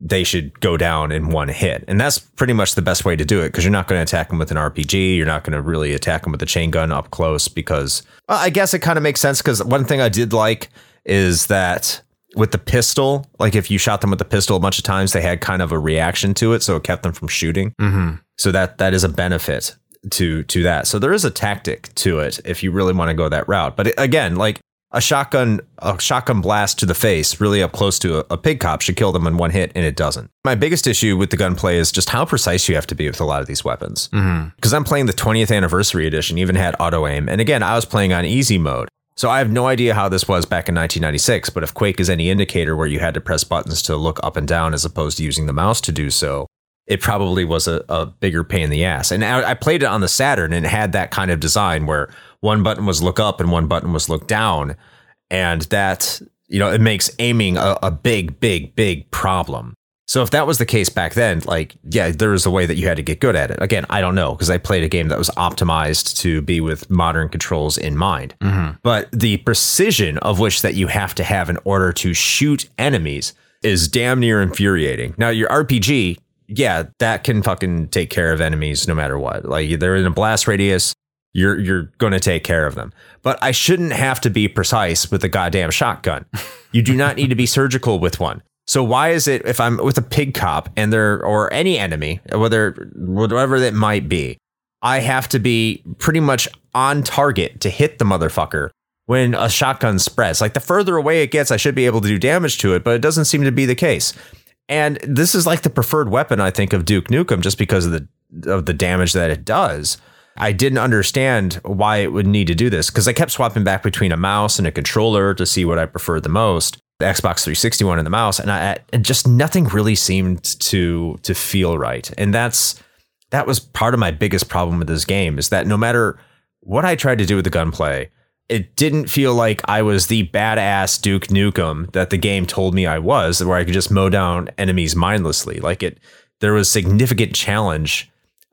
they should go down in one hit. And that's pretty much the best way to do it because you're not going to attack them with an RPG. You're not going to really attack them with a chain gun up close because well, I guess it kind of makes sense because one thing I did like is that with the pistol, like if you shot them with the pistol a bunch of times, they had kind of a reaction to it. So it kept them from shooting. Mm-hmm. So that that is a benefit to to that. So there is a tactic to it if you really want to go that route. But again, like a shotgun a shotgun blast to the face really up close to a, a pig cop should kill them in one hit and it doesn't. My biggest issue with the gunplay is just how precise you have to be with a lot of these weapons. Mm-hmm. Because I'm playing the 20th anniversary edition, even had auto aim. And again, I was playing on easy mode. So I have no idea how this was back in 1996, but if Quake is any indicator where you had to press buttons to look up and down as opposed to using the mouse to do so, it probably was a, a bigger pain in the ass. And I, I played it on the Saturn and it had that kind of design where one button was look up and one button was look down. And that, you know, it makes aiming a, a big, big, big problem. So if that was the case back then, like, yeah, there was a way that you had to get good at it. Again, I don't know because I played a game that was optimized to be with modern controls in mind. Mm-hmm. But the precision of which that you have to have in order to shoot enemies is damn near infuriating. Now, your RPG, yeah, that can fucking take care of enemies no matter what. Like they're in a blast radius, you're you're going to take care of them. But I shouldn't have to be precise with a goddamn shotgun. You do not need to be surgical with one. So why is it if I'm with a pig cop and they're or any enemy, whether whatever that might be, I have to be pretty much on target to hit the motherfucker when a shotgun spreads. Like the further away it gets, I should be able to do damage to it, but it doesn't seem to be the case. And this is like the preferred weapon, I think, of Duke Nukem, just because of the of the damage that it does. I didn't understand why it would need to do this because I kept swapping back between a mouse and a controller to see what I preferred the most. The Xbox 360 one and the mouse, and I and just nothing really seemed to to feel right. And that's that was part of my biggest problem with this game is that no matter what I tried to do with the gunplay, it didn't feel like I was the badass Duke Nukem that the game told me I was, where I could just mow down enemies mindlessly. Like it, there was significant challenge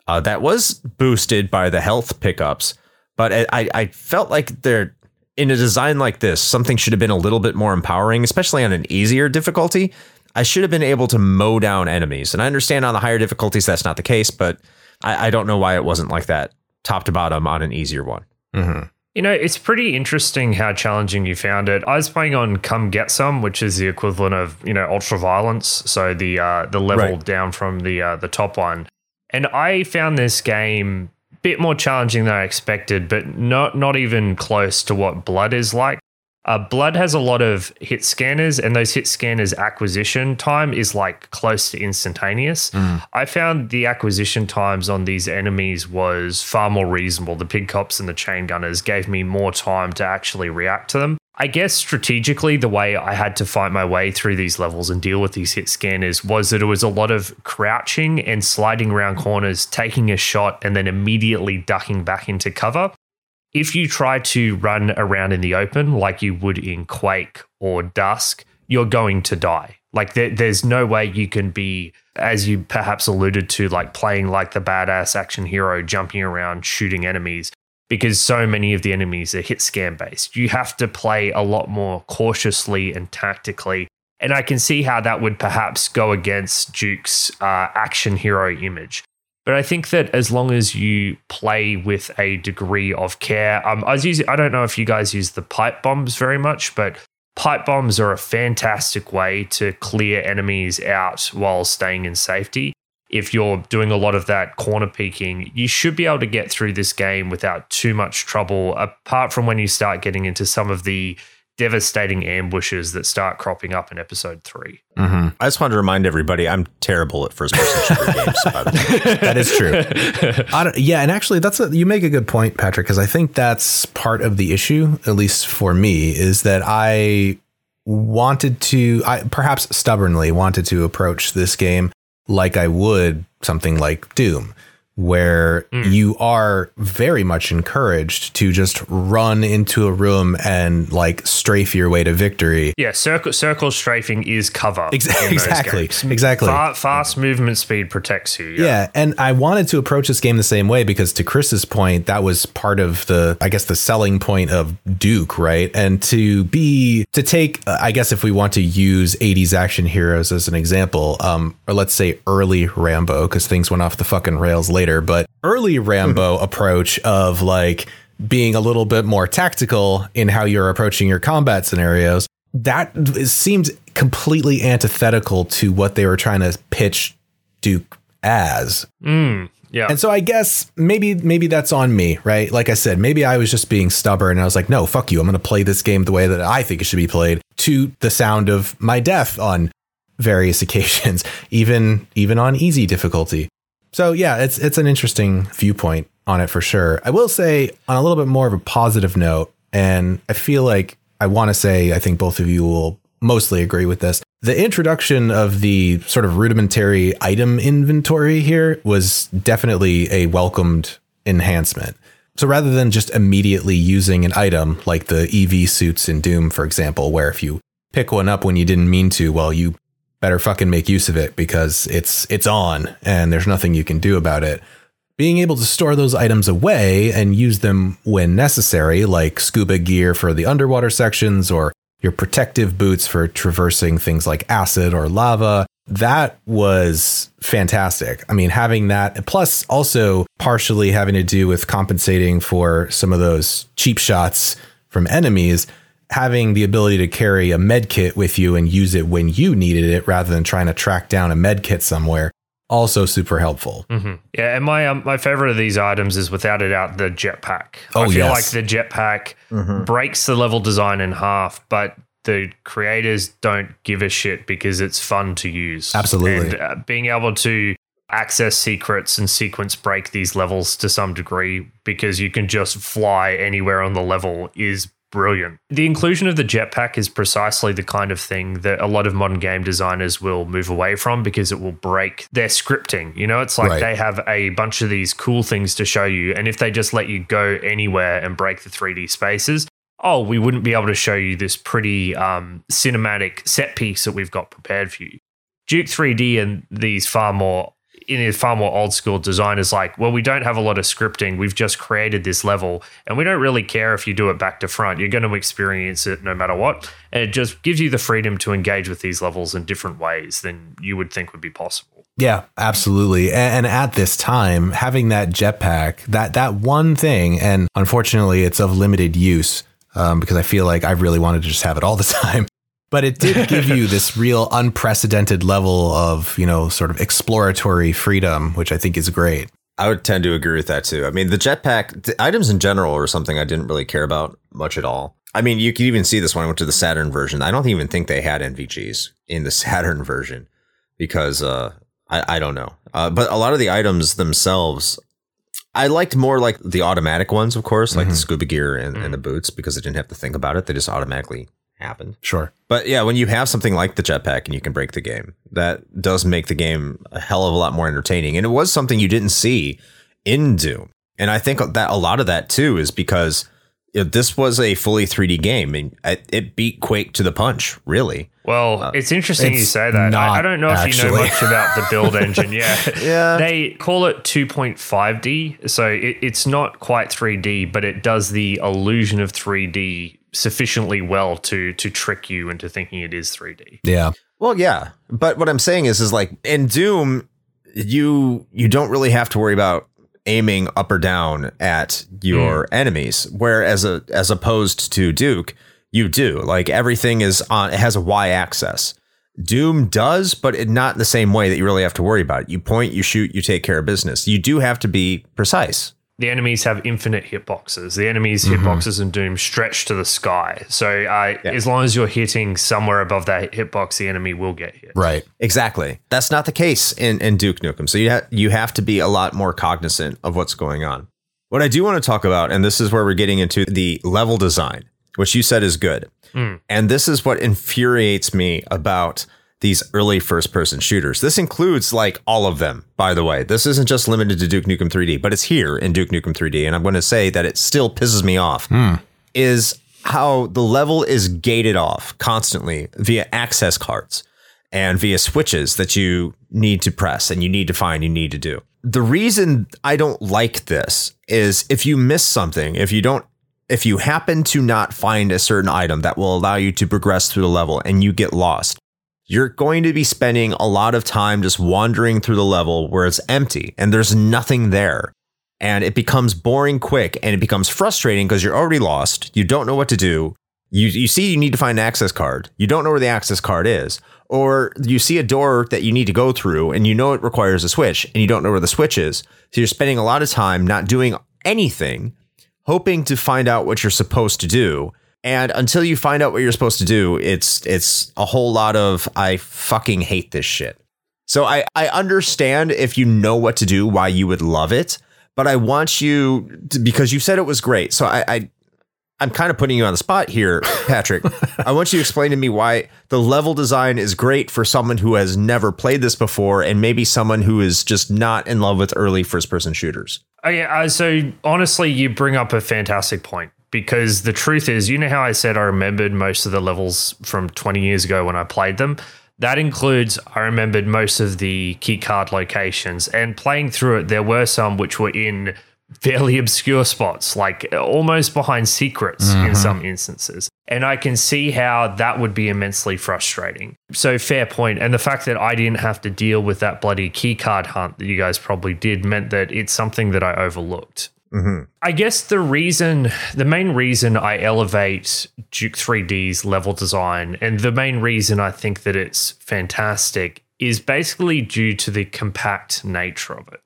uh, that was boosted by the health pickups, but I, I I felt like there in a design like this, something should have been a little bit more empowering, especially on an easier difficulty. I should have been able to mow down enemies, and I understand on the higher difficulties that's not the case, but I, I don't know why it wasn't like that top to bottom on an easier one. Mm-hmm. You know, it's pretty interesting how challenging you found it. I was playing on Come Get Some, which is the equivalent of you know Ultra Violence, so the uh, the level Right. down from the uh, the top one. And I found this game bit more challenging than I expected, but not not even close to what Blood is like. Uh, Blood has a lot of hit scanners, and those hit scanners acquisition time is like close to instantaneous. I found the acquisition times on these enemies was far more reasonable. The pig cops and the chain gunners gave me more time to actually react to them. I guess strategically, the way I had to fight my way through these levels and deal with these hit scanners was that it was a lot of crouching and sliding around corners, taking a shot, and then immediately ducking back into cover if you try to run around in the open like you would in Quake or Dusk, you're going to die. Like there, there's no way you can be, as you perhaps alluded to, like playing like the badass action hero, jumping around, shooting enemies, because so many of the enemies are hit scan based. You have to play a lot more cautiously and tactically. And I can see how that would perhaps go against Duke's uh, action hero image. But I think that as long as you play with a degree of care, um, I was using. I don't know if you guys use the pipe bombs very much, but pipe bombs are a fantastic way to clear enemies out while staying in safety. If you're doing a lot of that corner peeking, you should be able to get through this game without too much trouble. Apart from when you start getting into some of the devastating ambushes that start cropping up in episode three. Mm-hmm. I just wanted to remind everybody I'm terrible at first person shooter *laughs* games. By the way. that is true. *laughs* I don't, yeah, and actually, that's a, you make a good point, Patrick, because I think that's part of the issue, at least for me, is that I wanted to, I perhaps stubbornly wanted to approach this game like I would something like Doom, where you are very much encouraged to just run into a room and like strafe your way to victory. Yeah, circle circle strafing is cover. Ex- exactly, games. exactly. Fa- fast movement speed protects you. Yeah. and I wanted to approach this game the same way because to Chris's point, that was part of the, I guess, the selling point of Duke, right? And to be, to take, uh, I guess, if we want to use 80s action heroes as an example, um, or let's say early Rambo, because things went off the fucking rails later, but early Rambo mm-hmm. approach of like being a little bit more tactical in how you're approaching your combat scenarios. That seemed completely antithetical to what they were trying to pitch Duke as. Mm, yeah. And so I guess maybe maybe that's on me, right? Like I said, maybe I was just being stubborn and I was like, no, fuck you. I'm going to play this game the way that I think it should be played to the sound of my death on various *laughs* occasions, even even on easy difficulty. So yeah, it's it's an interesting viewpoint on it for sure. I will say on a little bit more of a positive note, and I feel like I want to say I think both of you will mostly agree with this. The introduction of the sort of rudimentary item inventory here was definitely a welcomed enhancement. So rather than just immediately using an item like the EV suits in Doom, for example, where if you pick one up when you didn't mean to, well, you better fucking make use of it because it's it's on and there's nothing you can do about it. Being able to store those items away and use them when necessary, like scuba gear for the underwater sections or your protective boots for traversing things like acid or lava, that was fantastic. I mean, having that, plus also partially having to do with compensating for some of those cheap shots from enemies, having the ability to carry a med kit with you and use it when you needed it rather than trying to track down a med kit somewhere. Also super helpful. Yeah, and my um, my favorite of these items is without a doubt the jetpack. Oh, I feel yes. like the jetpack breaks the level design in half, but the creators don't give a shit because it's fun to use. Absolutely. and uh, being able to access secrets and sequence break these levels to some degree because you can just fly anywhere on the level is brilliant. The inclusion of the jetpack is precisely the kind of thing that a lot of modern game designers will move away from because it will break their scripting. You know, it's like Right. they have a bunch of these cool things to show you. And if they just let you go anywhere and break the 3D spaces, oh, we wouldn't be able to show you this pretty um, cinematic set piece that we've got prepared for you. Duke 3D and these far more in a far more old school design is like, well, we don't have a lot of scripting. We've just created this level, and we don't really care if you do it back to front. You're going to experience it no matter what, and it just gives you the freedom to engage with these levels in different ways than you would think would be possible. Yeah, absolutely. And, at this time, having that jetpack, that that one thing, and unfortunately, it's of limited use um, because I feel like I really wanted to just have it all the *laughs* time. But it did give you this *laughs* real unprecedented level of, you know, sort of exploratory freedom, which I think is great. I would tend to agree with that too. I mean, the jetpack the items in general are something I didn't really care about much at all. I mean, you could even see this when I went to the Saturn version. I don't even think they had NVGs in the *laughs* Saturn version because uh, I, I don't know. Uh, but a lot of the items themselves, I liked more like the automatic ones, of course, like the scuba gear and, and the boots because I didn't have to think about it. They just automatically happened. Sure. But yeah, when you have something like the jetpack and you can break the game, that does make the game a hell of a lot more entertaining. And it was something you didn't see in Doom. And I think that a lot of that too is because you know, this was a fully 3D game and it it beat Quake to the punch, really. Well, uh, it's interesting you say that. I, I don't know if you know actually. much about the build *laughs* engine. Yeah. Yeah. They call it 2.5D. So it, it's not quite 3D, but it does the illusion of 3D sufficiently well to to trick you into thinking it is 3D. Yeah. Well, yeah, but what I'm saying is, is like in Doom, you you don't really have to worry about aiming up or down at your mm. enemies, whereas a, as opposed to Duke, you do. Like everything is on, it has a Y axis. Doom does, but it, not in the same way that you really have to worry about it. You point, you shoot, you take care of business. You do have to be precise. The enemies have infinite hitboxes. The enemies' hitboxes in Doom stretch to the sky. So uh, as long as you're hitting somewhere above that hitbox, the enemy will get hit. Right. Exactly. That's not the case in, in Duke Nukem. So you ha- you have to be a lot more cognizant of what's going on. What I do want to talk about, and this is where we're getting into the level design, which you said is good. And this is what infuriates me about these early first person shooters. This includes like all of them, by the way. This isn't just limited to Duke Nukem 3D, but it's here in Duke Nukem 3D. And I'm going to say that it still pisses me off hmm. is how the level is gated off constantly via access cards and via switches that you need to press and you need to find, you need to do. The reason I don't like this is if you miss something, if you don't, if you happen to not find a certain item that will allow you to progress through the level and you get lost, you're going to be spending a lot of time just wandering through the level where it's empty and there's nothing there. And it becomes boring quick and it becomes frustrating because you're already lost. You don't know what to do. You, you see you need to find an access card. You don't know where the access card is. Or you see a door that you need to go through and you know it requires a switch and you don't know where the switch is. So you're spending a lot of time not doing anything, hoping to find out what you're supposed to do. And until you find out what you're supposed to do, it's it's a whole lot of I fucking hate this shit. So I, I understand if you know what to do, why you would love it, but I want you to, because you said it was great. So I, I I'm kind of putting you on the spot here, *laughs* Patrick. I want you to explain to me why the level design is great for someone who has never played this before and maybe someone who is just not in love with early first person shooters. Okay, uh, so honestly, you bring up a fantastic point because the truth is, you know how I said I remembered most of the levels from 20 years ago when I played them? That includes, I remembered most of the keycard locations, and playing through it, there were some which were in fairly *laughs* obscure spots, like uh, almost behind secrets in mm-hmm. some instances. And I can see how that would be immensely frustrating. So, fair point. And the fact that I didn't have to deal with that bloody keycard hunt that you guys probably did meant that it's something that I overlooked. Mm-hmm. I guess the reason, the main reason I elevate Duke 3D's level design, and the main reason I think that it's fantastic, is basically due to the compact nature of it.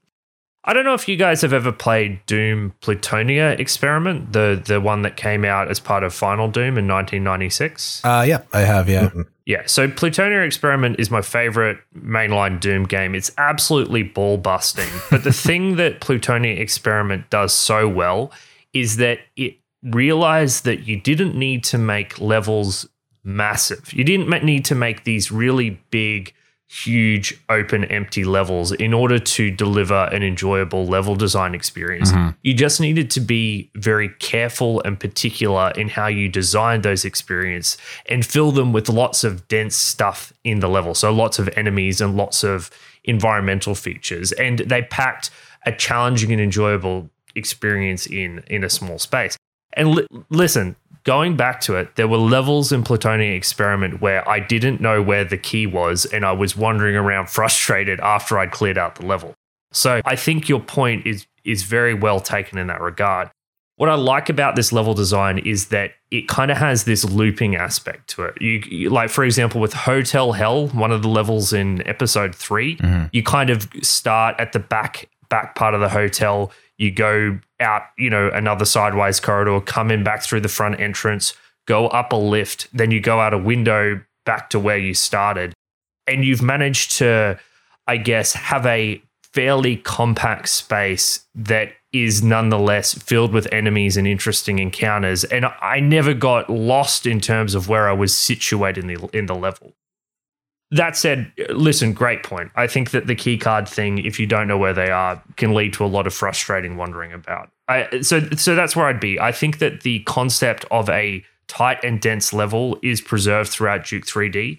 I don't know if you guys have ever played Doom Plutonia Experiment, the the one that came out as part of Final Doom in 1996. Uh, yeah, I have. Yeah. Yeah, so Plutonia Experiment is my favorite mainline Doom game. It's absolutely ball busting. *laughs* but the thing that Plutonia Experiment does so well is that it realized that you didn't need to make levels massive. You didn't need to make these really big, huge, open, empty levels in order to deliver an enjoyable level design experience. Mm-hmm. You just needed to be very careful and particular in how you design those experience and fill them with lots of dense stuff in the level. So lots of enemies and lots of environmental features. And they packed a challenging and enjoyable experience in in a small space. And li- listen, going back to it, there were levels in Plutonia Experiment where I didn't know where the key was and I was wandering around *laughs* frustrated after I'd cleared out the level. So I think your point is is very well taken in that regard. What I like about this level design is that it kind of has this looping aspect to it. You, you- like for example with Hotel Hell, one of the levels in episode 3, mm-hmm. you kind of start at the back back part of the hotel. You go out, you know, another sideways corridor, come in back through the front entrance, go up a lift, then you go out a window back to where you started. And you've managed to, I guess, have a fairly compact space that is nonetheless filled with enemies and interesting encounters. And I never got lost in terms of where I was situated in the in the level. That said, listen, great point. I think that the keycard thing, if you don't know where they are, can lead to a lot of frustrating wandering about. I, so, so that's where I'd be. I think that the concept of a tight and dense level is preserved throughout Duke 3D.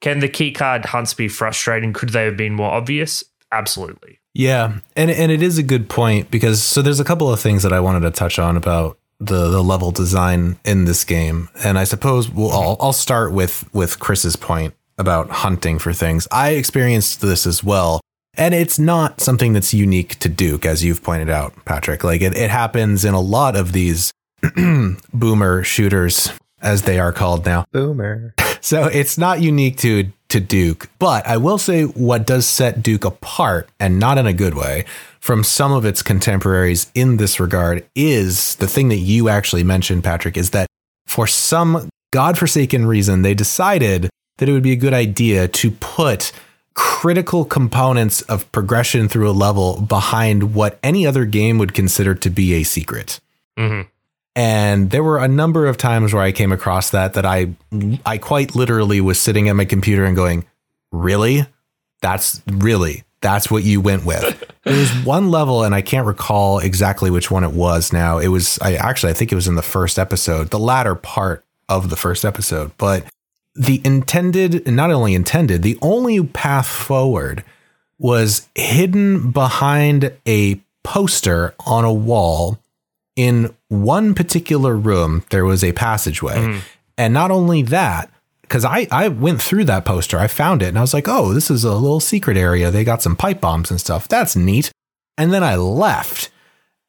Can the keycard hunts be frustrating? Could they have been more obvious? Absolutely. Yeah, and and it is a good point because so there's a couple of things that I wanted to touch on about the the level design in this game, and I suppose we'll I'll, I'll start with with Chris's point about hunting for things. I experienced this as well. And it's not something that's unique to Duke, as you've pointed out, Patrick. Like it, it happens in a lot of these *clears throat* boomer shooters, as they are called now. Boomer. *laughs* So it's not unique to to Duke, but I will say what does set Duke apart, and not in a good way, from some of its contemporaries in this regard is the thing that you actually mentioned, Patrick, is that for some godforsaken reason, they decided that it would be a good idea to put critical components of progression through a level behind what any other game would consider to be a secret. Mm-hmm. And there were a number of times where I came across that that I I quite literally was sitting at my computer and going, "Really? That's really that's what you went with." *laughs* there was one level and I can't recall exactly which one it was now. It was I actually I think it was in the first episode, the latter part of the first episode, but the intended, not only intended, the only path forward was hidden behind a poster on a wall in one particular room. There was a passageway. Mm. And not only that, because I, I went through that poster, I found it and I was like, oh, this is a little secret area. They got some pipe bombs and stuff. That's neat. And then I left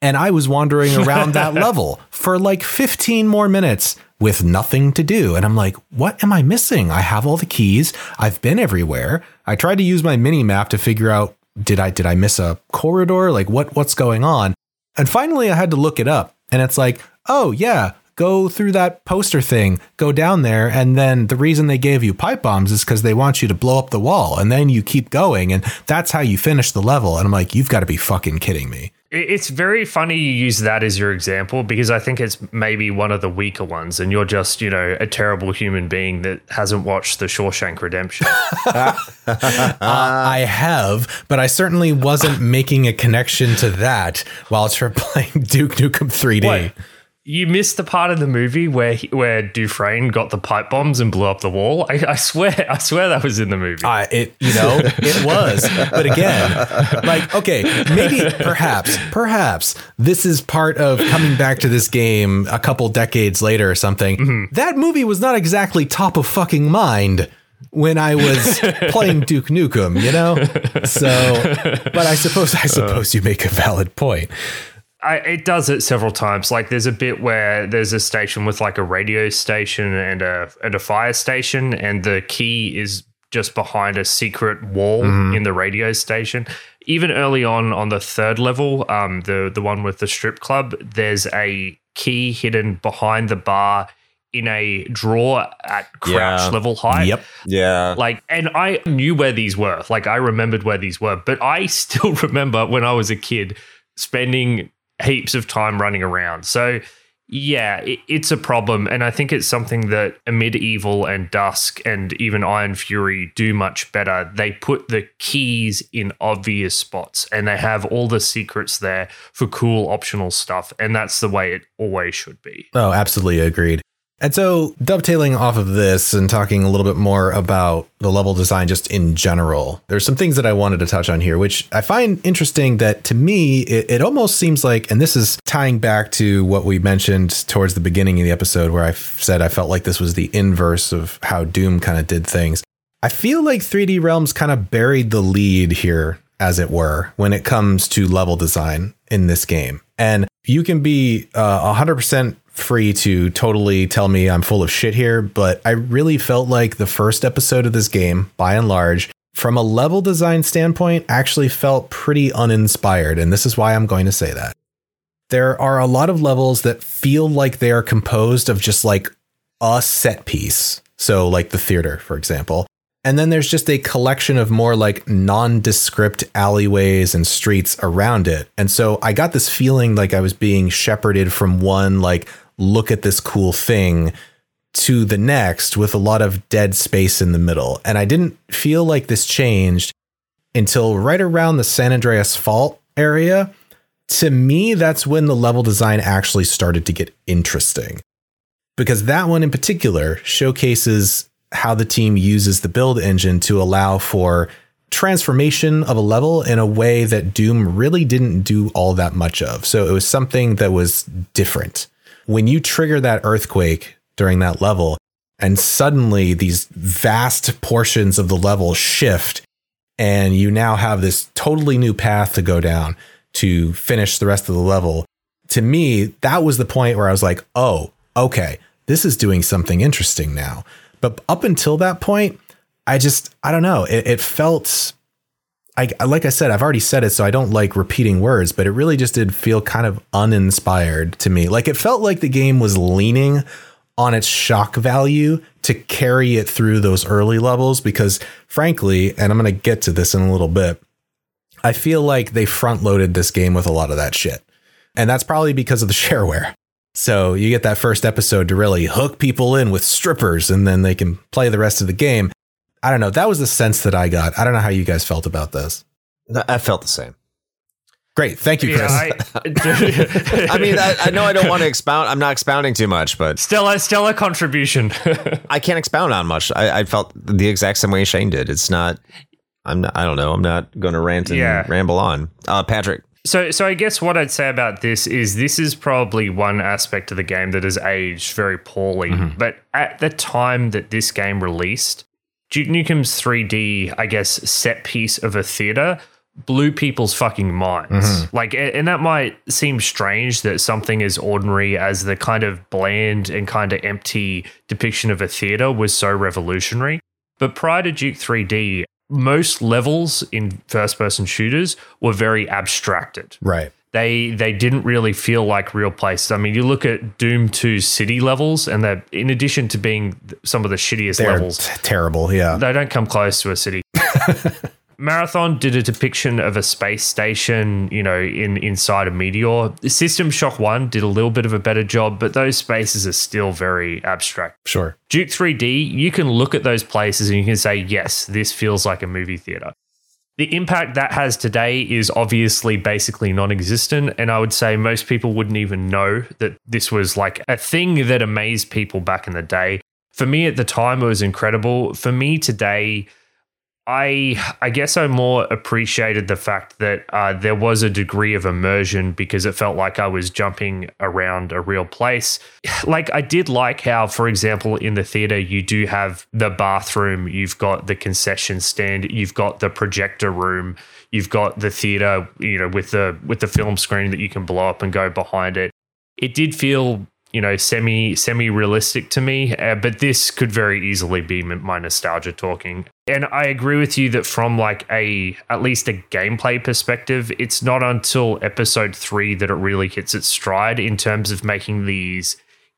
and I was wandering around that *laughs* level for like 15 more minutes with nothing to do. And I'm like, what am I missing? I have all the keys. I've been everywhere. I tried to use my mini map to figure out did I did I miss a corridor? Like what what's going on? And finally I had to look it up. And it's like, oh yeah, go through that poster thing, go down there, and then the reason they gave you pipe bombs is because they want you to blow up the wall, and then you keep going, and that's how you finish the level. And I'm like, you've got to be fucking kidding me. It's very funny you use that as your example because I think it's maybe one of the weaker ones, and you're just, you know, a terrible human being that hasn't watched The Shawshank Redemption. *laughs* uh, I have, but I certainly wasn't making a connection to that while playing Duke Nukem 3D. What? You missed the part of the movie where he, where Dufresne got the pipe bombs and blew up the wall. I, I swear, *laughs* I swear that was in the movie. Uh, it, you know, it was. But again, like, okay, maybe, perhaps, perhaps this is part of coming back to this game a couple decades later or something. Mm-hmm. That movie was not exactly top of fucking mind when I was *laughs* playing Duke Nukem, you know. So, but I suppose I suppose you make a valid point. I, it does it several times. Like there's a bit where there's a station with like a radio station and a and a fire station, and the key is just behind a secret wall mm. in the radio station. Even early on on the third level, um, the the one with the strip club, there's a key hidden behind the bar in a drawer at crouch yeah. level height. Yep. Yeah. Like, and I knew where these were. Like, I remembered where these were, but I *laughs* still remember when I was a kid spending heaps of time running around. So, yeah, it, it's a problem. And I think it's something that Amid Evil and Dusk and even Ion Fury do much better. They put the keys in obvious spots and they have all the secrets there for cool optional stuff. And that's the way it always should be. Oh, absolutely agreed. And so, dovetailing off of this and talking a little bit more about the level design just in general, there's some things that I wanted to touch on here, which I find interesting that to me, it, it almost seems like, and this is tying back to what we mentioned towards the beginning of the episode, where I said I felt like this was the inverse of how Doom kind of did things. I feel like 3D Realms kind of buried the lead here, as it were, when it comes to level design in this game. And you can be uh, 100% free to totally tell me I'm full of shit here, but I really felt like the first episode of this game, by and large, from a level design standpoint, actually felt pretty uninspired. And this is why I'm going to say that. There are a lot of levels that feel like they are composed of just like a set piece. So, like the theater, for example. And then there's just a collection of more like nondescript alleyways and streets around it. And so I got this feeling like I was being shepherded from one, like, look at this cool thing to the next with a lot of dead space in the middle. And I didn't feel like this changed until right around the San Andreas Fault area. To me, that's when the level design actually started to get interesting. Because that one in particular showcases how the team uses the build engine to allow for transformation of a level in a way that Doom really didn't do all that much of. So it was something that was different. When you trigger that earthquake during that level, and suddenly these vast portions of the level shift, and you now have this totally new path to go down to finish the rest of the level. To me, that was the point where I was like, oh, okay, this is doing something interesting now. But up until that point, I just, I don't know. It, it felt, I like I said, I've already said it, so I don't like repeating words, but it really just did feel kind of uninspired to me. Like it felt like the game was leaning on its shock value to carry it through those early levels because, frankly, and I'm going to get to this in a little bit, I feel like they front loaded this game with a lot of that shit. And that's probably because of the *laughs* shareware. So you get that first episode to really hook people in with strippers and then they can play the rest of the game. I don't know. That was the sense that I got. I don't know how you guys felt about this. I felt the same. Great. Thank you, Chris. Yeah, I, *laughs* I mean, I, I know I don't want to expound. I'm not expounding too much, but still a, still a contribution. *laughs* I can't expound on much. I, I felt the exact same way Shane did. It's not. I'm not. I don't know. I'm not going to rant and Yeah. ramble on. Uh, Patrick, So, so I guess what I'd say about this is this is probably one aspect of the game that has aged very poorly. But at the time that this game released, Duke Nukem's 3D, I guess, set piece of a theater blew people's fucking minds. Mm-hmm. Like, and that might seem strange that something as ordinary as the kind of bland and kind of empty depiction of a theater was so revolutionary. But prior to Duke 3D, most levels in first person shooters were very abstracted. Right. They they didn't really feel like real places. I mean, you look at Doom 2 city levels and they're in addition to being some of the shittiest They're levels, t- terrible. Yeah. they don't come close to a city. *laughs* Marathon did a depiction of a space station, you know, in inside a meteor. System Shock 1 did a little bit of a better job, but those spaces are still very abstract. Sure. Duke 3D, you can look at those places and you can say, yes, this feels like a movie theater. The impact that has today is obviously basically non existent. And I would say most people wouldn't even know that this was like a thing that amazed people back in the day. For me at the time, it was incredible. For me today, I I guess I more appreciated the fact that uh, there was a degree of immersion because it felt like I was jumping around a real place. *sighs* Like I did like how, for example, in the theater you do have the bathroom, you've got the concession stand, you've got the projector room, you've got the theater, you know, with the with the film screen that you can blow up and go behind it. It did feel you know semi semi realistic to me uh, but this could very easily be my nostalgia talking. And i agree with you that from like a at least a gameplay perspective it's not until episode 3 that it really hits its stride in terms of making these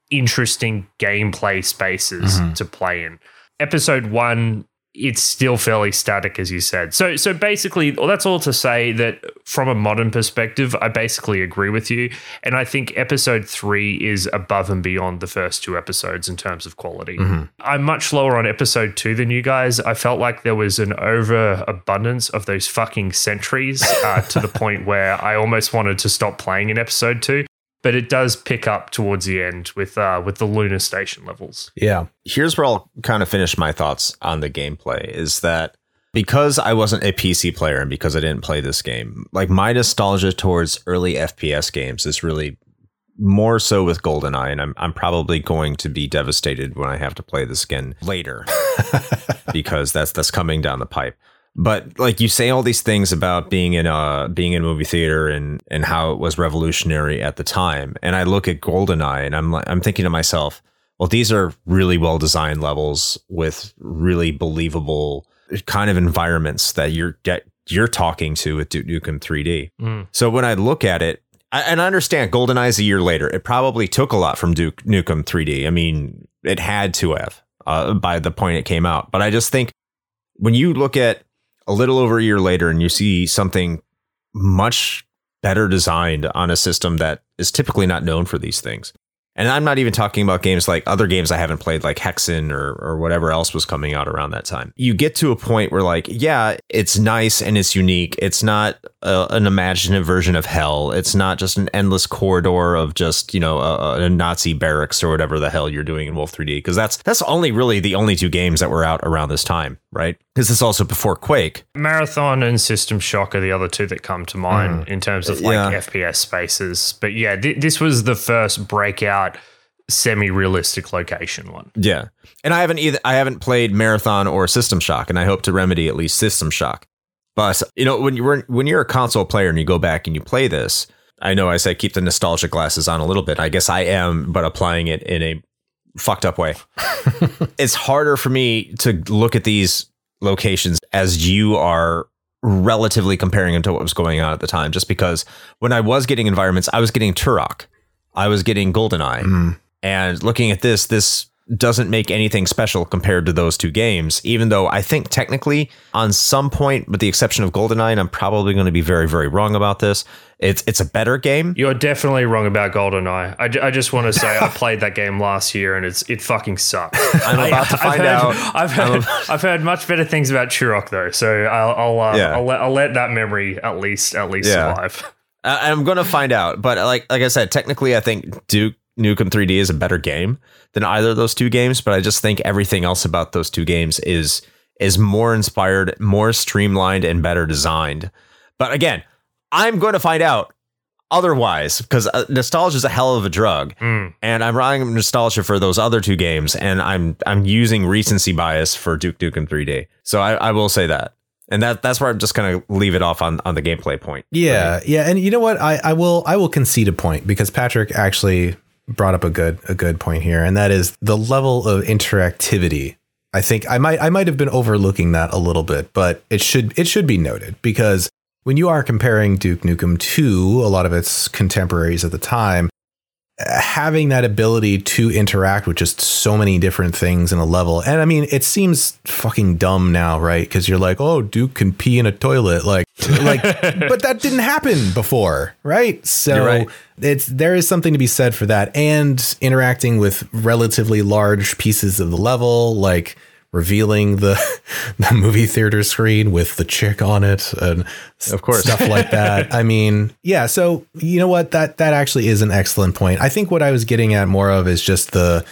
interesting gameplay spaces to play in. Episode 1 it's still fairly static as you said. So so basically well, that's all to say that from a modern perspective i basically agree with you. And i think episode 3 is above and beyond the first two episodes in terms of quality. I'm much lower on episode 2 than you guys. I felt like there was an overabundance of those fucking sentries uh, to the *laughs* point where i almost wanted to stop playing in episode 2 but it does pick up towards the end with uh, with the lunar station levels Yeah. here's where I'll kind of finish my thoughts on the gameplay is that because I wasn't a PC player and because I didn't play this game, like my nostalgia towards early FPS games is really more so with GoldenEye, and I'm I'm probably going to be devastated when I have to play this again later *laughs* because that's that's coming down the pipe. But like you say all these things about being in a being in a movie theater and and how it was revolutionary at the time, and I look at GoldenEye and I'm like I'm thinking to myself, well, these are really well designed levels with really believable kind of environments that you're get you're talking to with Duke Nukem 3D. Mm. So when I look at it, I, and I understand GoldenEye's a year later. It probably took a lot from Duke Nukem 3D. I mean, it had to have uh, by the point it came out. But I just think when you look at a little over a year later and you see something much better designed on a system that is typically not known for these things. And I'm not even talking about games like other games I haven't played, like Hexen or, or whatever else was coming out around that time. You get to a point where, like, yeah, it's nice and it's unique. It's not a, an imaginative version of hell. It's not just an endless corridor of just, you know, a, a Nazi barracks or whatever the hell you're doing in Wolf 3D. Because that's that's only really the only two games that were out around this time, right? Because it's also before Quake. Marathon and System Shock are the other two that come to mind mm. in terms of uh, like Yeah. FPS spaces. But yeah, th- this was the first breakout semi-realistic location one. Yeah. And I haven't either I haven't played Marathon or System Shock, and I hope to remedy at least System Shock. But you know, when you're when you're a console player and you go back and you play this, I know I say keep the nostalgia glasses on a little bit. I guess I am, but applying it in a fucked up way. *laughs* it's harder for me to look at these locations as you are relatively comparing them to what was going on at the time, just because when I was getting environments, I was getting Turok, I was getting Goldeneye. Mm-hmm. And looking at this, this doesn't make anything special compared to those two games, even though I think technically, on some point, with the exception of GoldenEye, and I'm probably going to be very, very wrong about this, it's it's a better game. You're definitely wrong about GoldenEye. I, I just want to say I *laughs* played that game last year and it's it fucking sucks. *laughs* I'm about to I've find heard- out. I've heard, *laughs* I've heard much better things about Turok though, so I'll I'll, uh, Yeah. I'll, let, I'll let that memory at least at least Yeah. survive. I- I'm going to find out, but like like I said, technically, I think Duke Nukem 3D is a better game than either of those two games. But I just think everything else about those two games is is more inspired, more streamlined, and better designed. But again, I'm going to find out otherwise because uh, nostalgia is a hell of a drug, Mm. and I'm riding nostalgia for those other two games, and I'm I'm using recency bias for Duke Duke Nukem 3D. So I, I will say that. And that that's where I'm just gonna leave it off on, on the gameplay point. Yeah, yeah, and you know what? I, I will I will concede a point because Patrick actually brought up a good a good point here, and that is the level of interactivity. I think I might I might have been overlooking that a little bit, but it should it should be noted because when you are comparing Duke Nukem to a lot of its contemporaries at the time, having that ability to interact with just so many different things in a level, and I mean, it seems fucking dumb now, right? Because you're like, oh, Duke can pee in a toilet, like, like, *laughs* but that didn't happen before, right? So right. it's there is something to be said for that, and interacting with relatively large pieces of the level, like revealing the *laughs* the movie theater screen with the chick on it and Of course. stuff like that. I mean, yeah, so you know what that that actually is an excellent point. I think what I was getting at more of is just the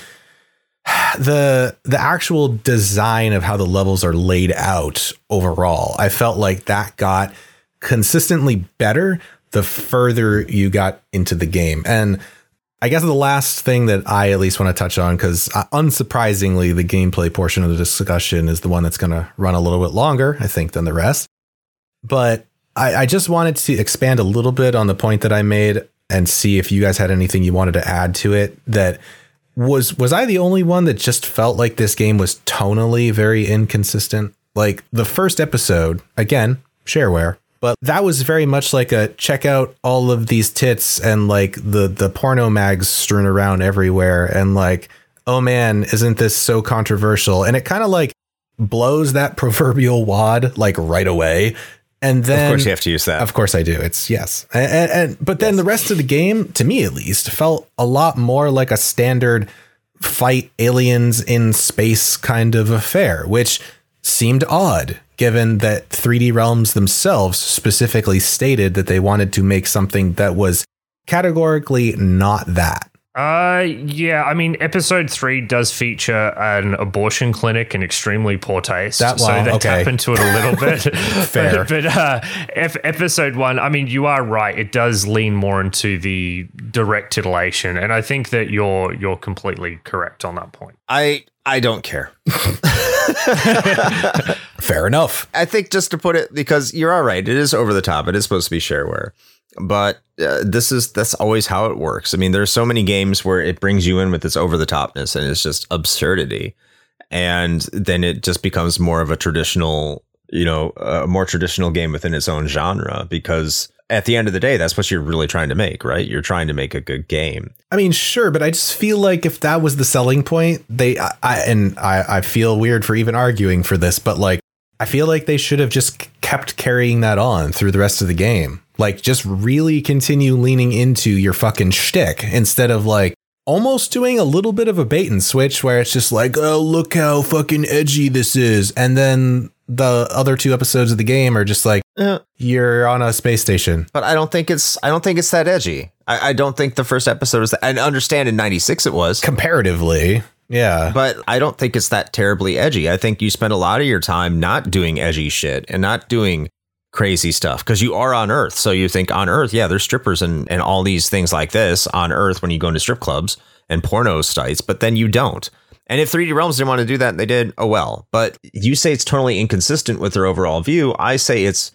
*sighs* the the actual design of how the levels are laid out overall. I felt like that got consistently better the further you got into the game. And I guess the last thing that I at least want to touch on, because uh, unsurprisingly, the gameplay portion of the discussion is the one that's going to run a little bit longer, I think, than the rest. But I, I just wanted to expand a little bit on the point that I made and see if you guys had anything you wanted to add to it. That was was I the only one that just felt like this game was tonally very inconsistent? Like the first episode, again, shareware, but that was very much like a check out all of these tits and like the the porno mags strewn around everywhere and like oh man isn't this so controversial and it kind of like blows that *laughs* proverbial wad like right away and then Of course, you have to use that. of course I do. It's yes. And, and, and- but then the rest of the game, to me at least, felt a lot more like a standard fight aliens in space kind of affair, which seemed odd given that 3D Realms themselves specifically stated that they wanted to make something that was categorically not that. Uh, yeah. I mean, episode three does feature an abortion clinic in extremely poor taste, That- so well, they okay. tap into it a little *laughs* bit. Fair. but, *laughs* but uh, ep- episode one, I mean, you are right. It does lean more into the direct titillation, and I think that you're you're completely correct on that point. I I don't care. *laughs* Fair enough. I think just to put it because you're all right. It is over the top. It is supposed to be shareware, but uh, this is that's always how it works. I mean, there's so many games where it brings you in with this over the topness and it's just absurdity. and then it just becomes more of a traditional, you know, a more traditional game within its own genre because at the end of the day, that's what you're really trying to make, right? You're trying to make a good game. I mean, sure, but I just feel like if that was the selling point, they I, I and I, I feel weird for even arguing for this, but like I feel like they should have just kept carrying that on through the rest of the game. Like just really continue leaning into your fucking shtick instead of like almost doing a little bit of a bait and switch where it's just like, oh, look how fucking edgy this is. And then the other two episodes of the game are just like, Yeah. you're on a space station. But I don't think it's I don't think it's that edgy. I, I don't think the first episode is that I understand in ninety six it was. Comparatively. Yeah. But I don't think it's that terribly edgy. I think you spend a lot of your time not doing edgy shit and not doing crazy stuff because you are on Earth. So you think on Earth, yeah, there's strippers and, and all these things like this on Earth when you go into strip clubs and porno sites, but then you don't. And if 3D Realms didn't want to do that, they did, oh well. But you say it's totally inconsistent with their overall view. I say it's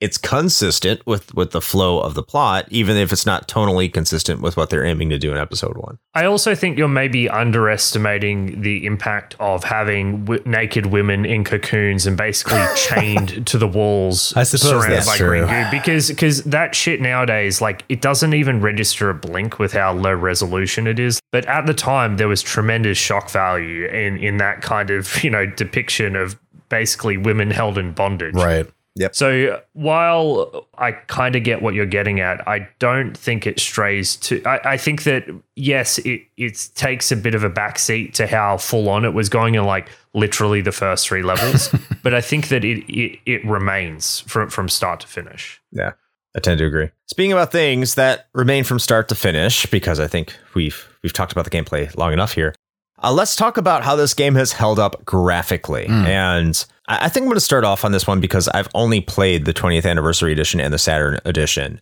it's consistent with with the flow of the plot, even if it's not tonally consistent with what they're aiming to do in episode one. I also think you're maybe underestimating the impact of having w- naked women in cocoons and basically *laughs* chained to the walls, I suppose surrounded that's by true. green goo. Because because that shit nowadays, like it doesn't even register a blink with how low resolution it is. But at the time, there was tremendous shock value in in that kind of you know depiction of basically women held in bondage. right. So while I kind of get what you're getting at, I don't think it strays to. I, I think that yes, it it takes a bit of a backseat to how full on it was going in like literally the first three levels, *laughs* but I think that it it, it remains from from start to finish. Yeah, I tend to agree. Speaking about things that remain from start to finish, because I think we've we've talked about the gameplay long enough here. Uh, let's talk about how this game has held up graphically. And I, think I'm going to start off on this one because I've only played the 20th anniversary edition and the Saturn edition.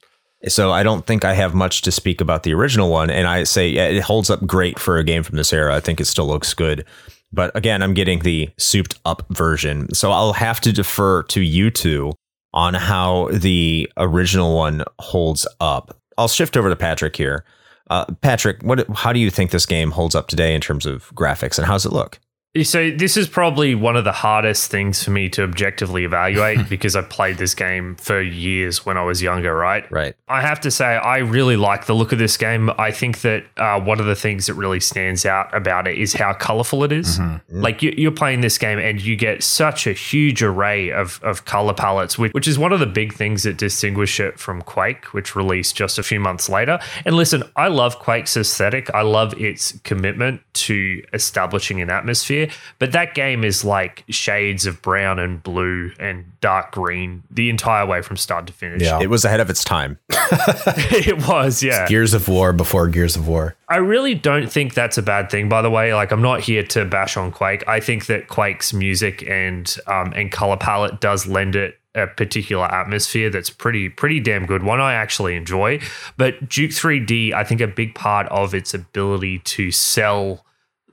So I don't think I have much to speak about the original one. And I say yeah, it holds up great for a game from this era. I think it still looks good. But again, I'm getting the souped up version. So I'll have to defer to you two on how the original one holds up. I'll shift over to Patrick here. Uh, Patrick, what? How do you think this game holds up today in terms of graphics, and how's it look? So this is probably one of the hardest things for me to objectively evaluate *laughs* because I played this game for years when I was younger, right? Right. I have to say, I really like the look of this game. I think that uh, one of the things that really stands out about it is how colorful it is. Like you, you're playing this game and you get such a huge array of, of color palettes, which, which is one of the big things that distinguish it from Quake, which released just a few months later. And listen, I love Quake's aesthetic. I love its commitment to establishing an atmosphere. But that game is like shades of brown and blue and dark green the entire way from start to finish. Yeah. It was ahead of its time. *laughs* it was, yeah. Gears of War before Gears of War. I really don't think that's a bad thing, by the way. Like, I'm not here to bash on Quake. I think that Quake's music and um, and color palette does lend it a particular atmosphere that's pretty pretty damn good. One I actually enjoy. But Duke 3D, I think a big part of its ability to sell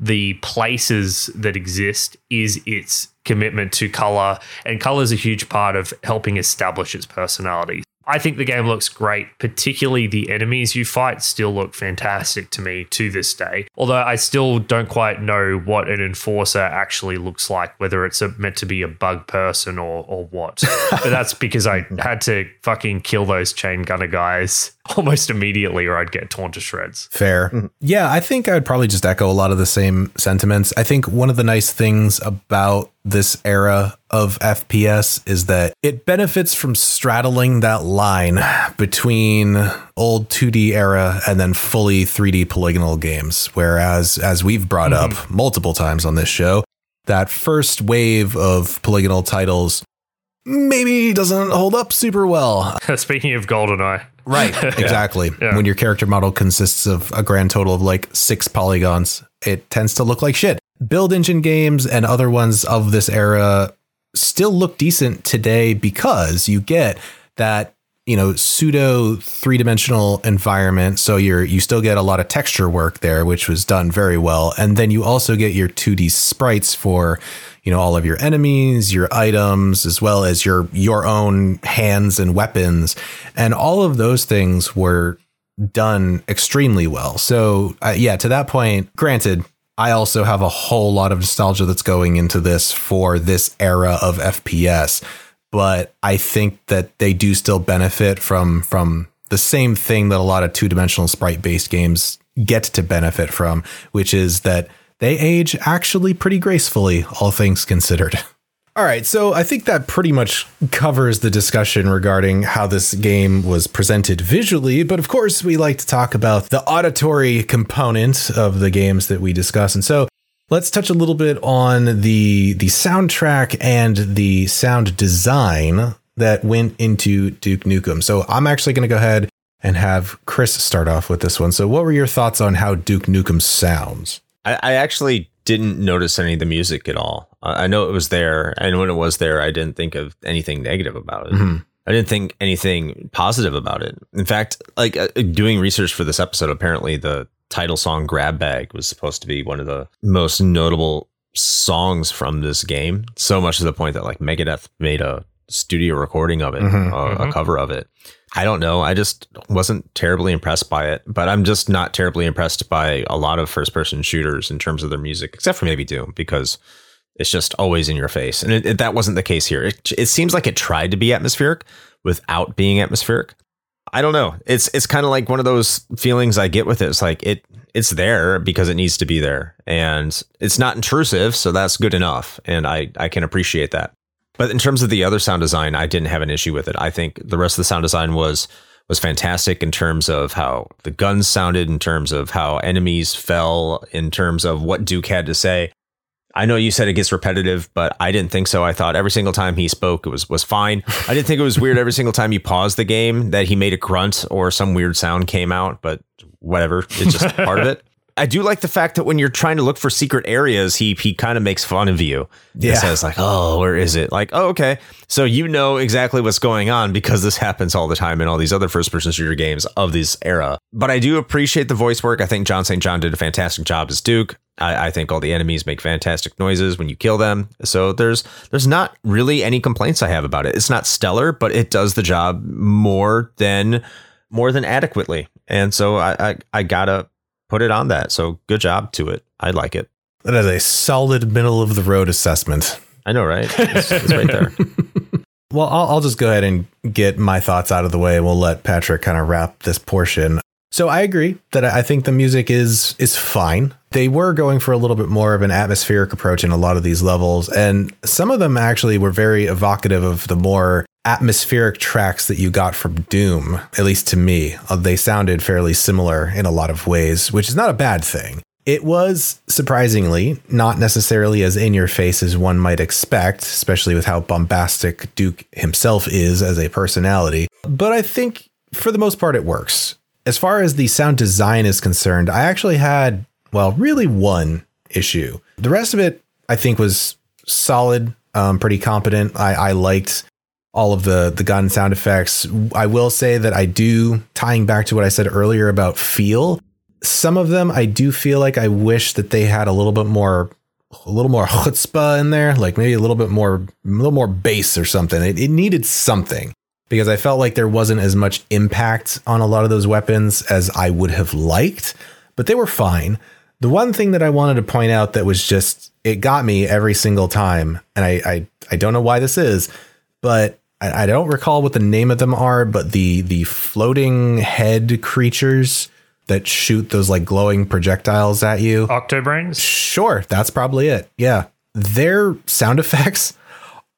the places that exist is its commitment to color, and color is a huge part of helping establish its personality. I think the game looks great, particularly the enemies you fight still look fantastic to me to this day. Although I still don't quite know what an enforcer actually looks like, whether it's a, meant to be a bug person or or what. *laughs* but that's because I had to fucking kill those chain gunner guys *laughs* almost immediately or I'd get torn to shreds. Fair. Mm-hmm. Yeah, I think I'd probably just echo a lot of the same sentiments. I think one of the nice things about this era of FPS is that it benefits from straddling that line between old 2D era and then fully 3D polygonal games. Whereas, as we've brought mm-hmm. up multiple times on this show, that first wave of polygonal titles maybe doesn't hold up super well. *laughs* Speaking of GoldenEye, Right, *laughs* exactly. Yeah. When your character model consists of a grand total of like six polygons, it tends to look like shit. Build engine games and other ones of this era still look decent today because you get that you know pseudo three-dimensional environment. So you're you still get a lot of texture work there which was done very well. And then you also get your 2D sprites for you know all of your enemies your items as well as your your own hands and weapons. And all of those things were done extremely well. So uh, yeah to that point granted I also have a whole lot of nostalgia that's going into this for this era of FPS. But I think that they do still benefit from from the same thing that a lot of two dimensional sprite based games get to benefit from, which is that they age actually pretty gracefully, all things considered. *laughs* All right, so I think that pretty much covers the discussion regarding how this game was presented visually. But of course, we like to talk about the auditory component of the games that we discuss. And so let's touch a little bit on the the soundtrack and the sound design that went into Duke Nukem. So I'm actually going to go ahead and have Chris start off with this one. So, what were your thoughts on how Duke Nukem sounds? I, I actually didn't notice any of the music at all. I know it was there, and when it was there, I didn't think of anything negative about it. Mhm. I didn't think anything positive about it. In fact, like uh, doing research for this episode, apparently the title song "Grab Bag" was supposed to be one of the most notable songs from this game. So much to the point that like Megadeth made a studio recording of it, Mhm, uh, a cover of it. I don't know. I just wasn't terribly impressed by it, but I'm just not terribly impressed by a lot of first person shooters in terms of their music, except for maybe Doom, because it's just always in your face. And it, it- that wasn't the case here. It, it seems like it tried to be atmospheric without being atmospheric. I don't know. It's it's kind of like one of those feelings I get with it. It's like it it's there because it needs to be there, and it's not intrusive, so that's good enough, and I I can appreciate that. But in terms of the other sound design, I didn't have an issue with it. I think the rest of the sound design was was fantastic in terms of how the guns sounded, in terms of how enemies fell, in terms of what Duke had to say. I know you said it gets repetitive, but I didn't think so. I thought every single time he spoke, it was was fine. I didn't think it was weird every single time you paused the game that he made a grunt or some weird sound came out, but whatever. It's just part of it. I do like the fact that when you're trying to look for secret areas, he he kind of makes fun of you. Yeah. He says like, "Oh, where is it?" Like, "Oh, okay." So you know exactly what's going on because this happens all the time in all these other first-person shooter games of this era. But I do appreciate the voice work. I think John St. John did a fantastic job as Duke. I, I think all the enemies make fantastic noises when you kill them. So there's there's not really any complaints I have about it. It's not stellar, but it does the job more than more than adequately. And so I I, I gotta put it on that. So good job to it. I like it. That is a solid middle of the road assessment. I know, right? It's, it's right there. *laughs* Well, I'll, I'll just go ahead and get my thoughts out of the way. We'll let Patrick kind of wrap this portion. So I agree that I think the music is is fine. They were going for a little bit more of an atmospheric approach in a lot of these levels, and some of them actually were very evocative of the more atmospheric tracks that you got from Doom. At least to me, Uh, they sounded fairly similar in a lot of ways, which is not a bad thing. It was surprisingly not necessarily as in your face as one might expect, especially with how bombastic Duke himself is as a personality. But I think for the most part, it works. As far as the sound design is concerned, I actually had, well, really one issue. The rest of it, I think, was solid, um, pretty competent. I, I liked all of the the gun sound effects. I will say that I do tying back to what I said earlier about feel. Some of them I do feel like I wish that they had a little bit more a little more chutzpah in there, like maybe a little bit more a little more bass or something. It, it needed something because I felt like there wasn't as much impact on a lot of those weapons as I would have liked, but they were fine. The one thing that I wanted to point out that was just it got me every single time, and I I, I don't know why this is, but I, I don't recall what the name of them are, but the the floating head creatures that shoot those like glowing projectiles at you. Octabrains? Sure, that's probably it. Yeah. Their sound *laughs* effects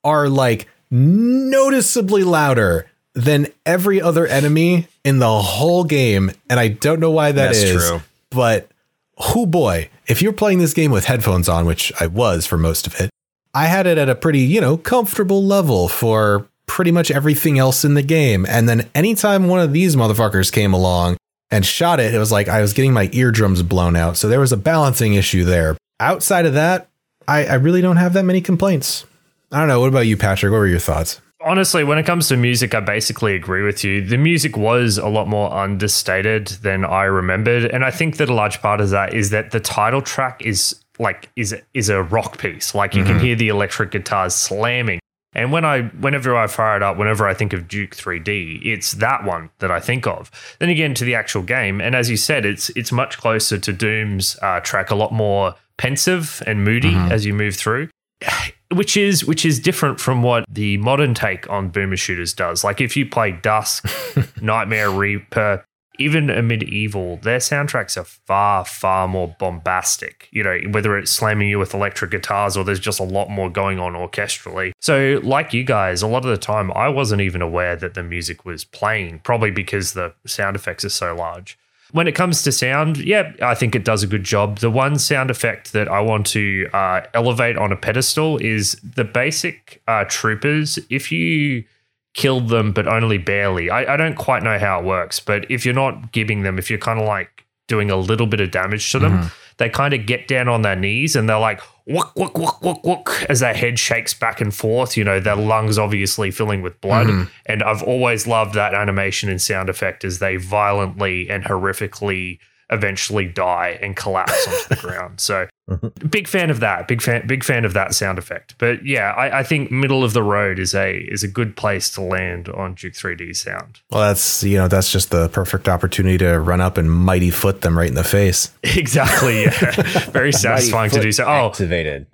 are like noticeably louder than every other enemy in the whole game. And I don't know why that That's is. true. But oh boy, if you're playing this game with headphones on, which I was for most of it, I had it at a pretty, you know, comfortable level for pretty much everything else in the game. And then anytime one of these motherfuckers came along and shot it, it was like I was getting my eardrums blown out. So there was a balancing issue there. Outside of that, I, I really don't have that many complaints. I don't know. What about you, Patrick? What were your thoughts? honestly, when it comes to music, I basically agree with you. The music was a lot more understated than I remembered, and I think that a large part of that is that the title track is like is is a rock piece. Like you can hear the electric guitars slamming. And when I, whenever I fire it up, whenever I think of Duke 3D, it's that one that I think of. Then again, to the actual game, and as you said, it's it's much closer to Doom's uh, track, a lot more pensive and moody as you move through, which is which is different from what the modern take on boomer shooters does. Like if you play Dusk, *laughs* Nightmare Reaper, even Amid Evil, their soundtracks are far, far more bombastic. You know, whether it's slamming you with electric guitars or there's just a lot more going on orchestrally. So, like you guys, a lot of the time I wasn't even aware that the music was playing, probably because the sound effects are so large. When it comes to sound, yeah, I think it does a good job. The one sound effect that I want to uh, elevate on a pedestal is the basic uh, troopers. If you killed them, but only barely. I, I don't quite know how it works, but if you're not giving them, if you're kind of like doing a little bit of damage to them, they kind of get down on their knees and they're like, wuk, wuk, wuk, wuk, wuk, as their head shakes back and forth. You know, their lungs obviously filling with blood. Hmm. And I've always loved that animation and sound effect as they violently and horrifically eventually die and collapse onto the ground. So mm-hmm. big fan of that. Big fan big fan of that sound effect. But yeah, I, I think middle of the road is a is a good place to land on Duke 3D sound. Well, that's you know that's just the perfect opportunity to run up and mighty foot them right in the face. *laughs* Exactly. Yeah. *laughs* Very satisfying to do so. Oh, activated.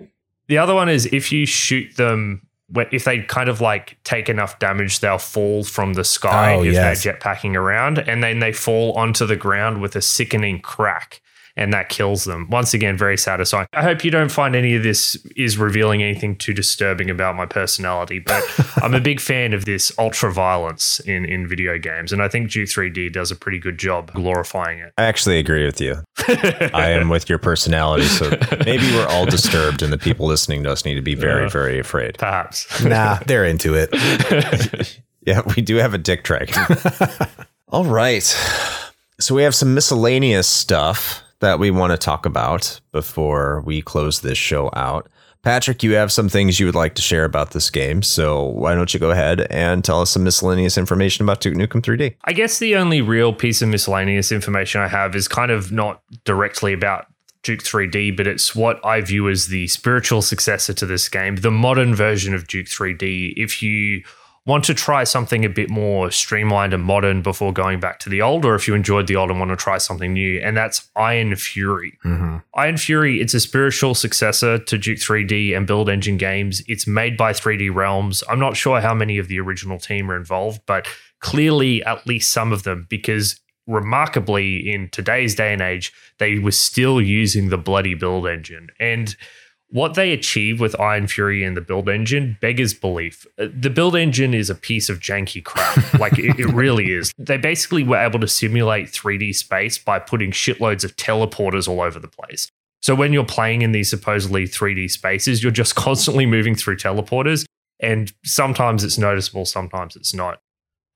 the other one is if you shoot them when- if they kind of like take enough damage, they'll fall from the sky Oh, if yes. they're jetpacking around, and then they fall onto the ground with a sickening crack, and that kills them. Once again, very satisfying. I hope you don't find any of this is revealing anything too disturbing about my personality, but *laughs* I'm a big fan of this ultra violence in in video games, and I think Duke 3D does a pretty good job glorifying it. I actually agree with you. I am with your personality, so maybe we're all disturbed, and the people listening to us need to be very, very afraid. Perhaps. Nah, they're into it. *laughs* Yeah, we do have a dick dragon. *laughs* All right. So we have some miscellaneous stuff that we want to talk about before we close this show out. Patrick, you have some things you would like to share about this game. So why don't you go ahead and tell us some miscellaneous information about Duke Nukem 3D? I guess the only real piece of miscellaneous information I have is kind of not directly about Duke 3D, but it's what I view as the spiritual successor to this game, the modern version of Duke 3D. If you want to try something a bit more streamlined and modern before going back to the old, or if you enjoyed the old and want to try something new, and that's Ion Fury. Mm-hmm. Ion Fury, it's a spiritual successor to Duke 3D and Build Engine games. It's made by 3D Realms. I'm not sure how many of the original team are involved, but clearly at least some of them, because remarkably, in today's day and age, they were still using the bloody Build Engine. And what they achieve with Ion Fury and the build engine beggars belief. Uh, The build engine is a piece of janky crap. *laughs* like it, it really is. They basically were able to simulate 3D space by putting shitloads of teleporters all over the place. So when you're playing in these supposedly 3D spaces, you're just *laughs* constantly moving through teleporters. And sometimes it's noticeable, sometimes it's not.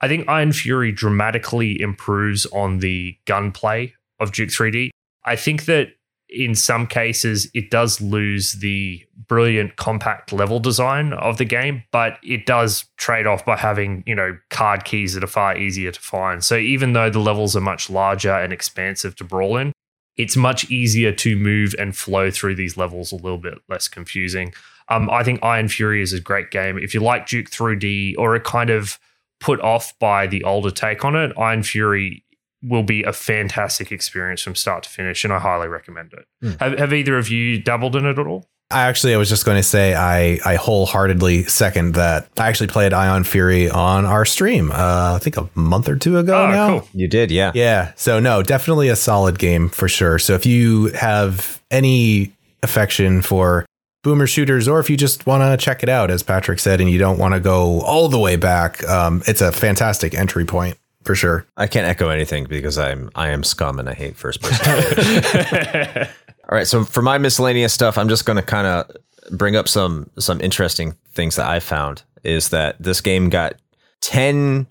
I think Ion Fury dramatically improves on the gunplay of Duke 3D. I think that in some cases it does lose the brilliant compact level design of the game, but it does trade off by having, you know, card keys that are far easier to find. So even though the levels are much larger and expansive to brawl in, it's much easier to move and flow through these levels a little bit less confusing. Um, I think Ion Fury is a great game. If you like Duke 3D or are kind of put off by the older take on it, Ion Fury will be a fantastic experience from start to finish, and I highly recommend it. Have, have either of you dabbled in it at all? I actually, I was just going to say, I, I wholeheartedly second that. I actually played Ion Fury on our stream, uh, I think a month or two ago Oh, now. cool. You did, yeah. Yeah. So no, definitely a solid game for sure. So if you have any affection for boomer shooters, or if you just want to check it out, as Patrick said, and you don't want to go all the way back, um, it's a fantastic entry point for sure. I can't echo anything because I'm I am scum and I hate first person. *laughs* All right, so for my miscellaneous stuff, I'm just going to kind of bring up some some interesting things that I found. Is that this game got ten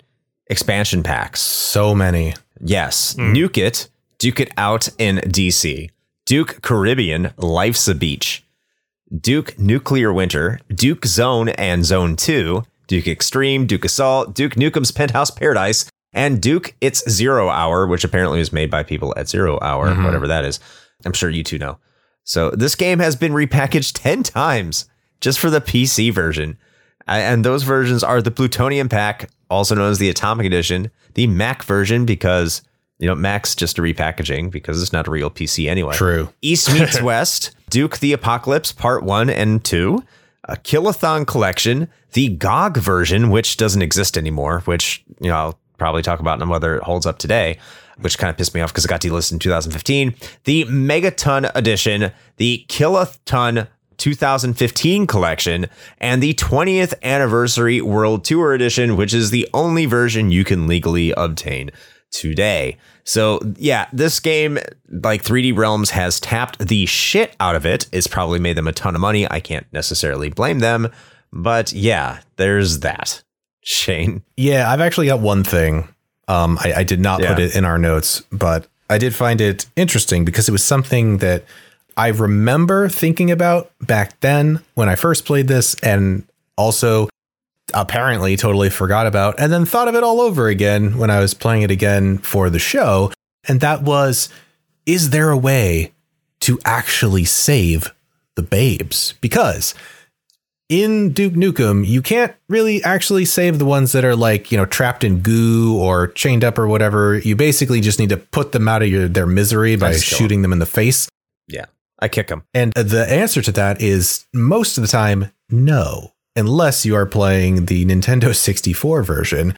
expansion packs? So many. Yes, hmm. Nuke It, Duke It Out in DC, Duke Caribbean, Life's a Beach, Duke Nuclear Winter, Duke Zone and Zone 2, Duke Extreme, Duke Assault, Duke Nukem's Penthouse Paradise, and Duke It's Zero Hour, which apparently was made by people at Zero Hour, mm-hmm. whatever that is. I'm sure you two know. So this game has been repackaged *laughs* 10 times just for the PC version. And those versions are the Plutonium Pack, also known as the Atomic Edition, the Mac version, because, you know, Mac's just a repackaging because it's not a real PC anyway. True. East meets *laughs* West, Duke the Apocalypse Part 1 and 2, a Killathon collection, the GOG version, which doesn't exist anymore, which, you know, I'll probably talk about on whether it holds up today, which kind of pissed me off because it got delisted in 2015, the Megaton edition, the Killathon 2015 collection, and the 20th anniversary World Tour edition, which is the only version you can legally obtain today. So, yeah, this game, like 3D Realms, has tapped the shit out of it. It's probably made them a ton of money. I can't necessarily blame them. But yeah, there's that. Shane. Yeah, I've actually got one thing. Um, I, I did not put it in our notes, but I did find it interesting because it was something that I remember thinking about back then when I first played this, and also apparently totally forgot about, and then thought of it all over again when I was playing it again for the show. And that was is there a way to actually save the babes? Because in Duke Nukem, you can't really actually save the ones that are like, you know, trapped in goo or chained up or whatever. You basically just need to put them out of your, their misery by shooting them in the face. Yeah, I kick them. And the answer to that is most of the time, no, unless you are playing the Nintendo 64 version.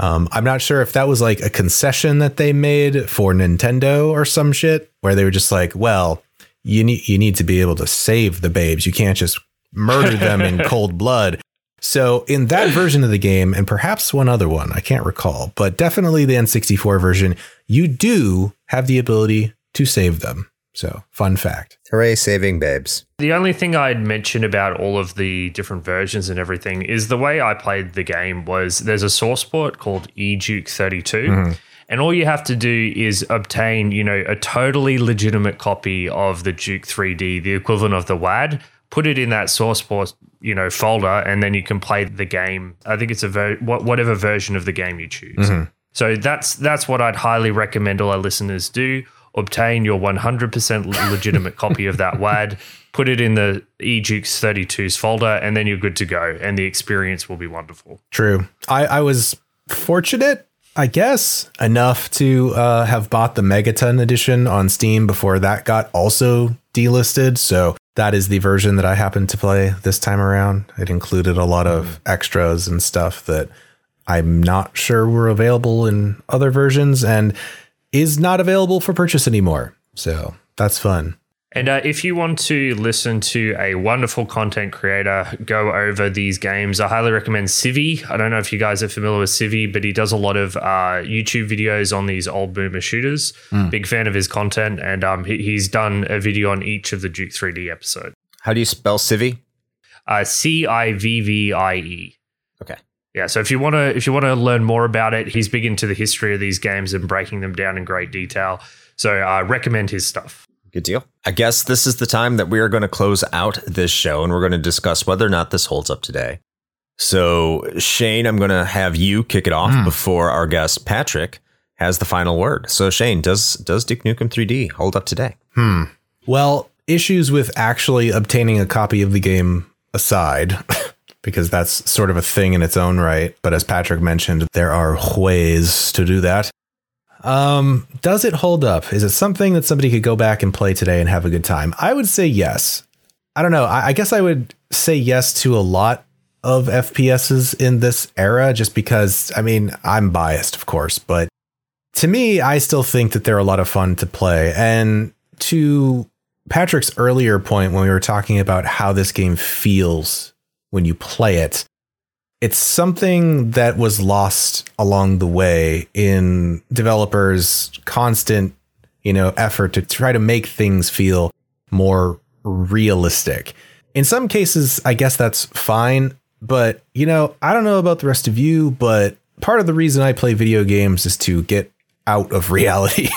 Um, I'm not sure if that was like a concession that they made for Nintendo or some shit, where they were just like, well, you need you need to be able to save the babes. You can't just murder them in *laughs* cold blood. So in that version of the game, and perhaps one other one, I can't recall, but definitely the N64 version, you do have the ability to save them. So fun fact. Hooray, saving babes. The only thing I'd mention about all of the different versions and everything is the way I played the game was there's a source port called eDuke32. Mm-hmm. And all you have to do is obtain, you know, a totally legitimate copy of the Duke 3D, the equivalent of the WAD, put it in that source port, you know, folder, and then you can play the game. I think it's a ver- whatever version of the game you choose. So that's that's what I'd highly recommend all our listeners do. Obtain your 100% legitimate copy of that *laughs* WAD, put it in the eDuke32's folder, and then you're good to go. And the experience will be wonderful. True. I, I was fortunate, I guess, enough to uh, have bought the Megaton edition on Steam before that got also delisted. So that is the version that I happened to play this time around. It included a lot of mm-hmm. extras and stuff that I'm not sure were available in other versions and is not available for purchase anymore. So that's fun. And uh, if you want to listen to a wonderful content creator go over these games, I highly recommend Civvie. I don't know if you guys are familiar with Civvie, but he does a lot of uh, YouTube videos on these old boomer shooters. Big fan of his content, and um, he, he's done a video on each of the Duke 3D episodes. How do you spell Civvie? Uh, C I V V I E. Okay. Yeah, so if you want to if you want to learn more about it, he's big into the history of these games and breaking them down in great detail. So I uh, recommend his stuff. Good deal. I guess this is the time that we are going to close out this show and we're going to discuss whether or not this holds up today. So, Shane, I'm going to have you kick it off before our guest Patrick has the final word. So, Shane, does does Duke Nukem 3D hold up today? Hmm. Well, issues with actually obtaining a copy of the game aside, *laughs* because that's sort of a thing in its own right. But as Patrick mentioned, there are ways to do that. Um, does it hold up? Is it something that somebody could go back and play today and have a good time? I would say yes. I don't know. I, I guess I would say yes to a lot of FPSs in this era, just because I mean I'm biased, of course, but to me, I still think that they're a lot of fun to play. And to Patrick's earlier point, when we were talking about how this game feels when you play it, it's something that was lost along the way in developers' constant, you know, effort to try to make things feel more realistic. In some cases, I guess that's fine, but you know, I don't know about the rest of you, but part of the reason I play video games is to get out of *laughs* reality.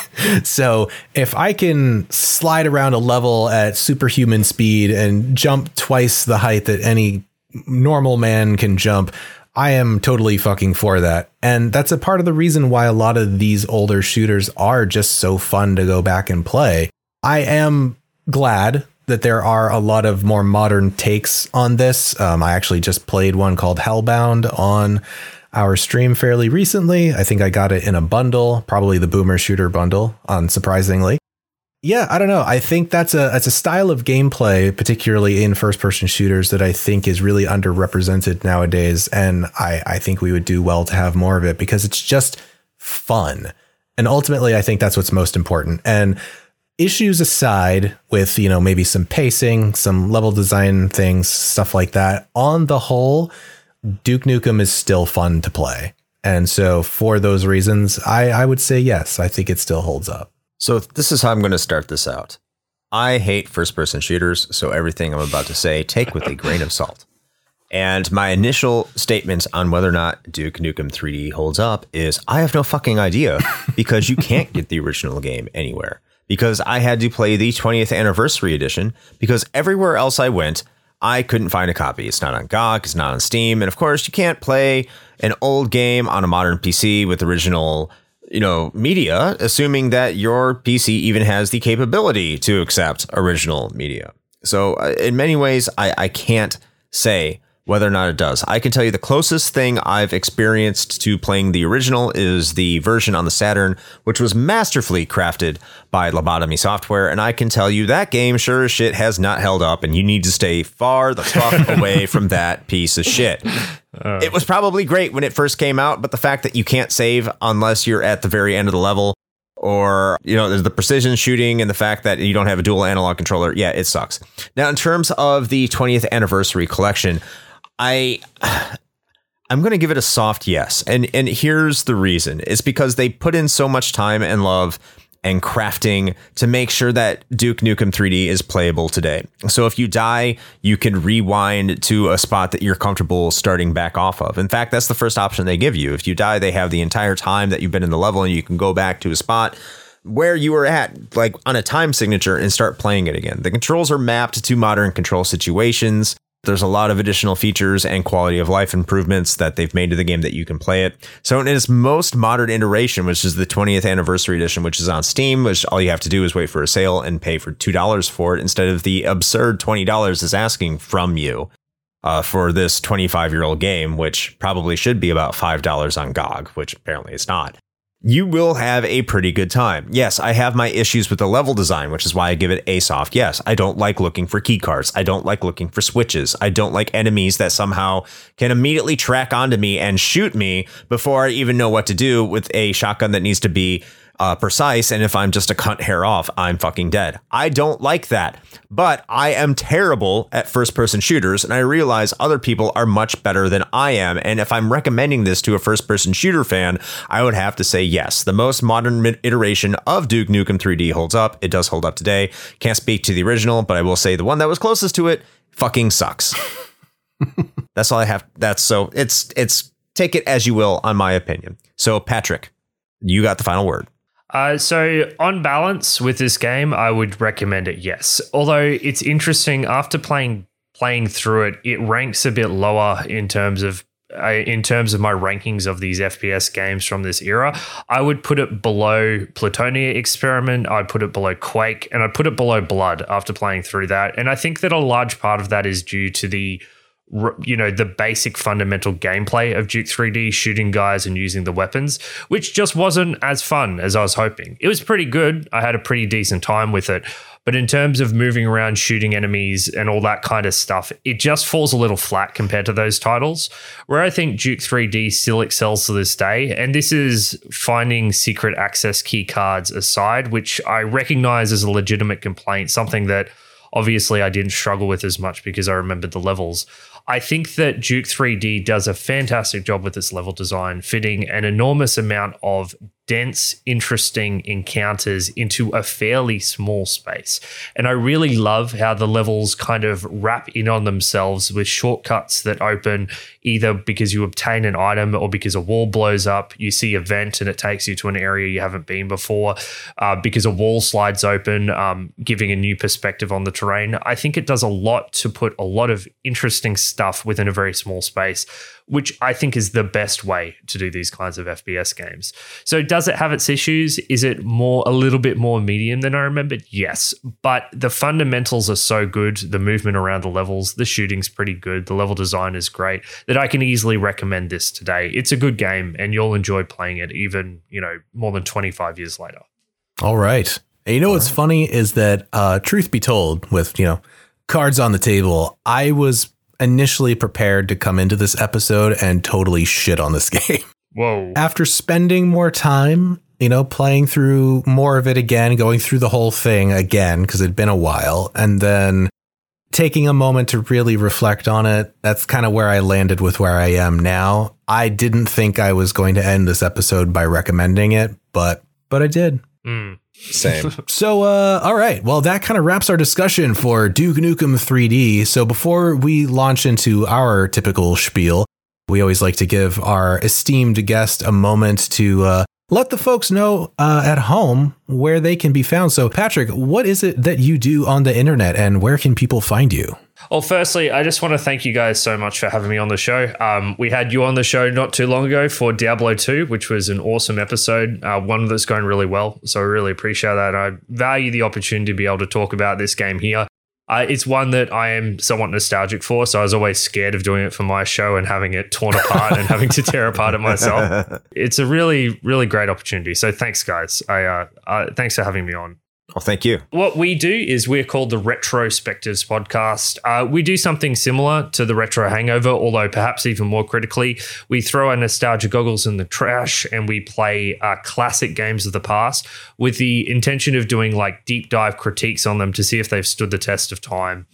so if I can slide around a level at superhuman speed and jump twice the height that any normal man can jump, I am totally fucking for that. And that's a part of the reason why a lot of these older shooters are just so fun to go back and play. I am glad that there are a lot of more modern takes on this. Um, I actually just played one called Hellbound on our stream fairly recently. I think I got it in a bundle, probably the Boomer Shooter bundle, unsurprisingly. Yeah, I don't know. I think that's a that's a style of gameplay, particularly in first person shooters, that I think is really underrepresented nowadays. And I, I think we would do well to have more of it because it's just fun. And ultimately I think that's what's most important. And issues aside with, you know, maybe some pacing, some level design things, stuff like that, on the whole, Duke Nukem is still fun to play. And so for those reasons, I, I would say yes, I think it still holds up. So this is how I'm going to start this out. I hate first person shooters, so everything I'm about to say take with a grain of salt. And my initial statements on whether or not Duke Nukem 3D holds up is I have no fucking idea *laughs* because you can't get the original game anywhere. Because I had to play the 20th anniversary edition because everywhere else I went, I couldn't find a copy. It's not on GOG, it's not on Steam, and of course, you can't play an old game on a modern PC with original you know, media, assuming that your PC even has the capability to accept original media. So, uh, in many ways, I, I can't say whether or not it does. I can tell you the closest thing I've experienced to playing the original is the version on the Saturn, which was masterfully crafted by Lobotomy Software. And I can tell you that game, sure as shit, has not held up, and you need to stay far the fuck *laughs* away from that piece of shit. Uh. it was probably great when it first came out, but the fact that you can't save unless you're at the very end of the level or you know there's the precision shooting and the fact that you don't have a dual analog controller yeah it sucks now in terms of the 20th anniversary collection i *sighs* i'm going to give it a soft yes and and here's the reason it's because they put in so much time and love and crafting to make sure that Duke Nukem 3D is playable today. So if you die, you can rewind to a spot that you're comfortable starting back off of. In fact, that's the first option they give you. If you die, they have the entire time that you've been in the level and you can go back to a spot where you were at, like on a time signature, and start playing it again. The controls are mapped to modern control situations. There's a lot of additional features and quality of life improvements that they've made to the game that you can play it. So in its most modern iteration, which is the 20th anniversary edition, which is on Steam, which all you have to do is wait for a sale and pay for $2 for it instead of the absurd $20 is asking from you. Uh, for this 25 year old game, which probably should be about $5 on GOG, which apparently it's not you will have a pretty good time. Yes, I have my issues with the level design, which is why I give it a soft. Yes, I don't like looking for key cards. I don't like looking for switches. I don't like enemies that somehow can immediately track onto me and shoot me before I even know what to do with a shotgun that needs to be uh, precise. And if I'm just a cunt hair off, I'm fucking dead. I don't like that. But I am terrible at first person shooters, and I realize other people are much better than I am. And if I'm recommending this to a first person shooter fan, I would have to say yes. The most modern iteration of Duke Nukem 3D holds up. It does hold up today. Can't speak to the original, but I will say the one that was closest to it fucking sucks. *laughs* That's all I have. That's so it's it's take it as you will on my opinion. So Patrick, you got the final word. Uh, so, on balance with this game, I would recommend it. Yes, although it's interesting after playing playing through it, it ranks a bit lower in terms of uh, in terms of my rankings of these FPS games from this era. I would put it below Plutonia Experiment. I'd put it below Quake, and I'd put it below Blood after playing through that. And I think that a large part of that is due to the you know the basic fundamental gameplay of Duke 3D shooting guys and using the weapons which just wasn't as fun as I was hoping. It was pretty good. I had a pretty decent time with it, but in terms of moving around shooting enemies and all that kind of stuff, it just falls a little flat compared to those titles. Where I think Duke 3D still excels to this day, and this is finding secret access key cards aside, which I recognize as a legitimate complaint, something that obviously I didn't struggle with as much because I remembered the levels. I think that Duke 3D does a fantastic job with its level design, fitting an enormous amount of dense, interesting encounters into a fairly small space. And I really love how the levels kind of wrap in on themselves with shortcuts that open either because you obtain an item or because a wall blows up. You see a vent and it takes you to an area you haven't been before, uh, because a wall slides open, um, giving a new perspective on the terrain. I think it does a lot to put a lot of interesting stuff within a very small space which I think is the best way to do these kinds of FPS games. So does it have its issues? Is it more a little bit more medium than I remembered? Yes, but the fundamentals are so good. The movement around the levels, the shooting's pretty good. The level design is great that I can easily recommend this today. It's a good game, and you'll enjoy playing it even you know more than twenty five years later. All right. And you know what's funny is that, uh, truth be told, with you know cards on the table, I was initially prepared to come into this episode and totally shit on this *laughs* game. Whoa. After spending more time, you know, playing through more of it again, going through the whole thing again because it'd been a while, and then taking a moment to really reflect on it, that's kind of where I landed with where I am now. I didn't think I was going to end this episode by recommending it, but but I did. Mm. Same. *laughs* So, uh, all right. Well, that kind of wraps our discussion for Duke Nukem 3D. So, before we launch into our typical spiel, we always like to give our esteemed guest a moment to uh, let the folks know uh, at home where they can be found. So, Patrick, what is it that you do on the internet and where can people find you? Well, firstly, I just want to thank you guys so much for having me on the show. Um, we had you on the show not too long ago for Diablo 2, which was an awesome episode, uh, one that's going really well. So I really appreciate that. I value the opportunity to be able to talk about this game here. Uh, it's one that I am somewhat nostalgic for, so I was always scared of doing it for my show and having it torn apart and having to tear apart it myself. *laughs* It's a really, really great opportunity. So thanks, guys. I uh, uh, thanks for having me on. Oh, thank you. What we do is we're called the Retrospectives Podcast. Uh, we do something similar to the Retro Hangover, although perhaps even more critically. We throw our nostalgia goggles in the trash and we play uh, classic games of the past with the intention of doing like deep dive critiques on them to see if they've stood the test of time.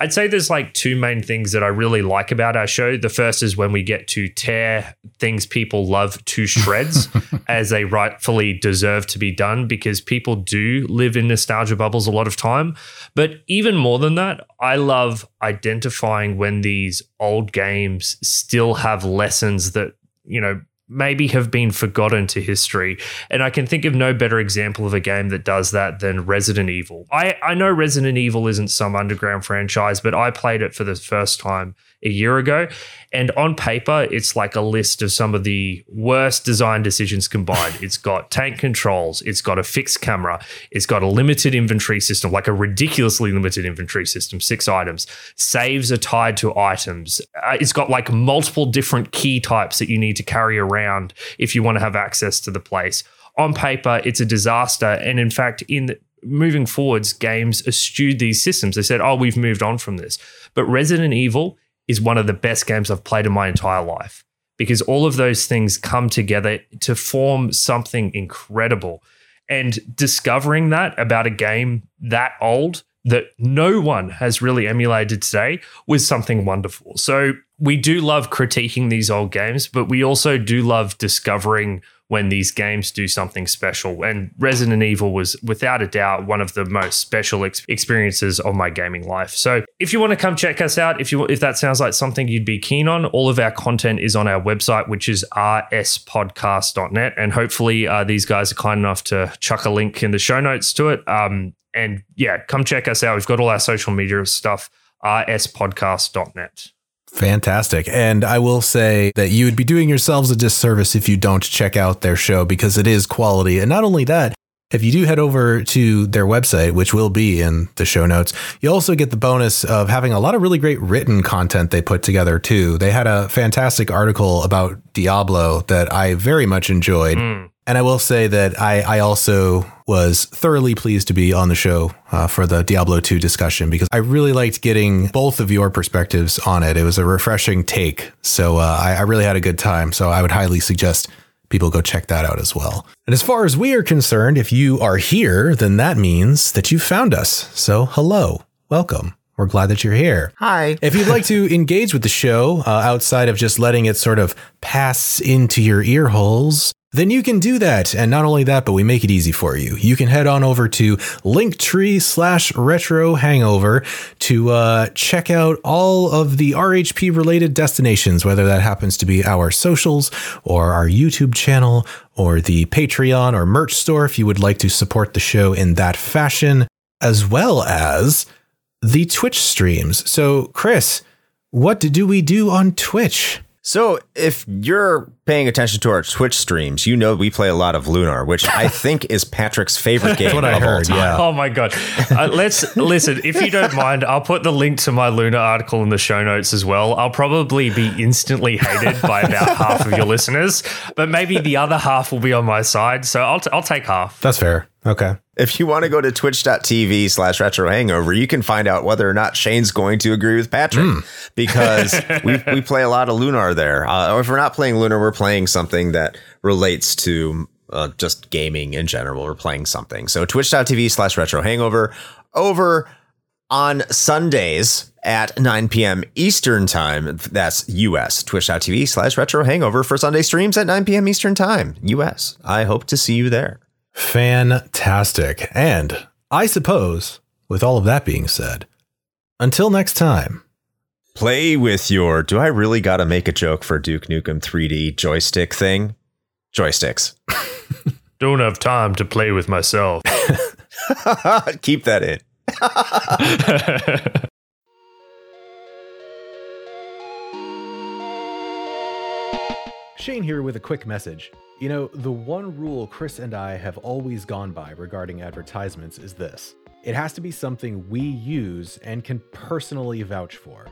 I'd say there's like two main things that I really like about our show. The first is when we get to tear things people love to *laughs* shreds as they rightfully deserve to be done because people do live in nostalgia bubbles a lot of time. But even more than that, I love identifying when these old games still have lessons that, you know, maybe have been forgotten to history. And I can think of no better example of a game that does that than Resident Evil. I, I know Resident Evil isn't some underground franchise, but I played it for the first time a year ago. And on paper, it's like a list of some of the worst design decisions combined. *laughs* it's got tank controls, it's got a fixed camera, it's got a limited inventory system, like a ridiculously limited inventory system, six items. Saves are tied to items. Uh, it's got like multiple different key types that you need to carry around if you want to have access to the place. On paper, it's a disaster. And in fact, in moving forwards, games eschewed these systems. They said, oh, we've moved on from this. But Resident Evil is one of the best games I've played in my entire life because all of those things come together to form something incredible. And discovering that about a game that old that no one has really emulated today was something wonderful. So we do love critiquing these old games, but we also do love discovering when these games do something special. And Resident Evil was without a doubt one of the most special ex- experiences of my gaming life. So if you want to come check us out, if you if that sounds like something you'd be keen on, all of our content is on our website, which is rspodcast.net. And hopefully uh, these guys are kind enough to chuck a link in the show notes to it. Um, and yeah, come check us out. We've got all our social media stuff, rspodcast.net. Fantastic. And I will say that you would be doing yourselves a disservice if you don't check out their show because it is quality. And not only that, if you do head over to their website, which will be in the show notes, you also get the bonus of having a lot of really great written content they put together too. They had a fantastic article about Diablo that I very much enjoyed. Mm. And I will say that I, I also was thoroughly pleased to be on the show uh, for the Diablo 2 discussion because I really liked getting both of your perspectives on it. It was a refreshing take. So uh, I, I really had a good time. So I would highly suggest people go check that out as well. And as far as we are concerned, if you are here, then that means that you found us. So hello, welcome. We're glad that you're here. Hi. If you'd like to *laughs* engage with the show uh, outside of just letting it sort of pass into your ear holes, then you can do that. And not only that, but we make it easy for you. You can head on over to linktree slash retro hangover to uh, check out all of the RHP related destinations, whether that happens to be our socials or our YouTube channel or the Patreon or merch store if you would like to support the show in that fashion, as well as the Twitch streams. So, Chris, what do we do on Twitch? So if you're paying attention to our Twitch streams, you know we play a lot of Lunar, which I *laughs* think is Patrick's favorite game. what I of all heard, yeah. Oh my god! Uh, let's listen. If you don't mind, I'll put the link to my Lunar article in the show notes as well. I'll probably be instantly hated by about *laughs* half of your listeners, but maybe the other half will be on my side. So I'll t- I'll take half. That's fair. Okay. If you want to go to twitch.tv slash retro hangover, you can find out whether or not Shane's going to agree with Patrick because *laughs* we, we play a lot of Lunar there. Uh, or if we're not playing Lunar, we're playing something that relates to uh, just gaming in general. We're playing something. So twitch.tv slash retro hangover over on Sundays at 9 p.m. Eastern time. That's US. Twitch.tv slash retro hangover for Sunday streams at 9 p.m. Eastern time. US. I hope to see you there. Fantastic. And I suppose, with all of that being said, until next time, Play with your. Do I really got to make a joke for Duke Nukem 3D joystick thing? Joysticks. *laughs* Don't have time to play with myself. *laughs* Keep that in. *laughs* Shane here with a quick message. You know, the one rule Chris and I have always gone by regarding advertisements is this it has to be something we use and can personally vouch for.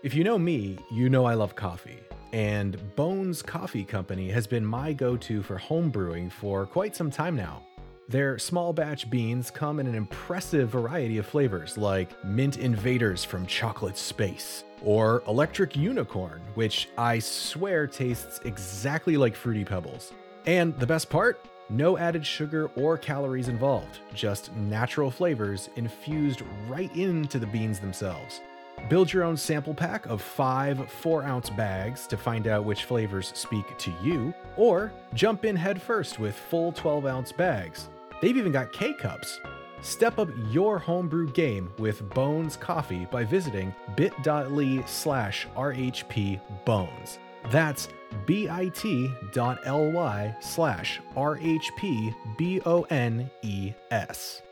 If you know me, you know I love coffee. And Bones Coffee Company has been my go to for home brewing for quite some time now. Their small batch beans come in an impressive variety of flavors like Mint Invaders from Chocolate Space, or Electric Unicorn, which I swear tastes exactly like Fruity Pebbles. And the best part? No added sugar or calories involved, just natural flavors infused right into the beans themselves. Build your own sample pack of five 4 ounce bags to find out which flavors speak to you, or jump in headfirst with full 12 ounce bags. They've even got K cups. Step up your homebrew game with Bones Coffee by visiting bit.ly slash RHP Bones. That's bit.ly slash RHP B O N E S.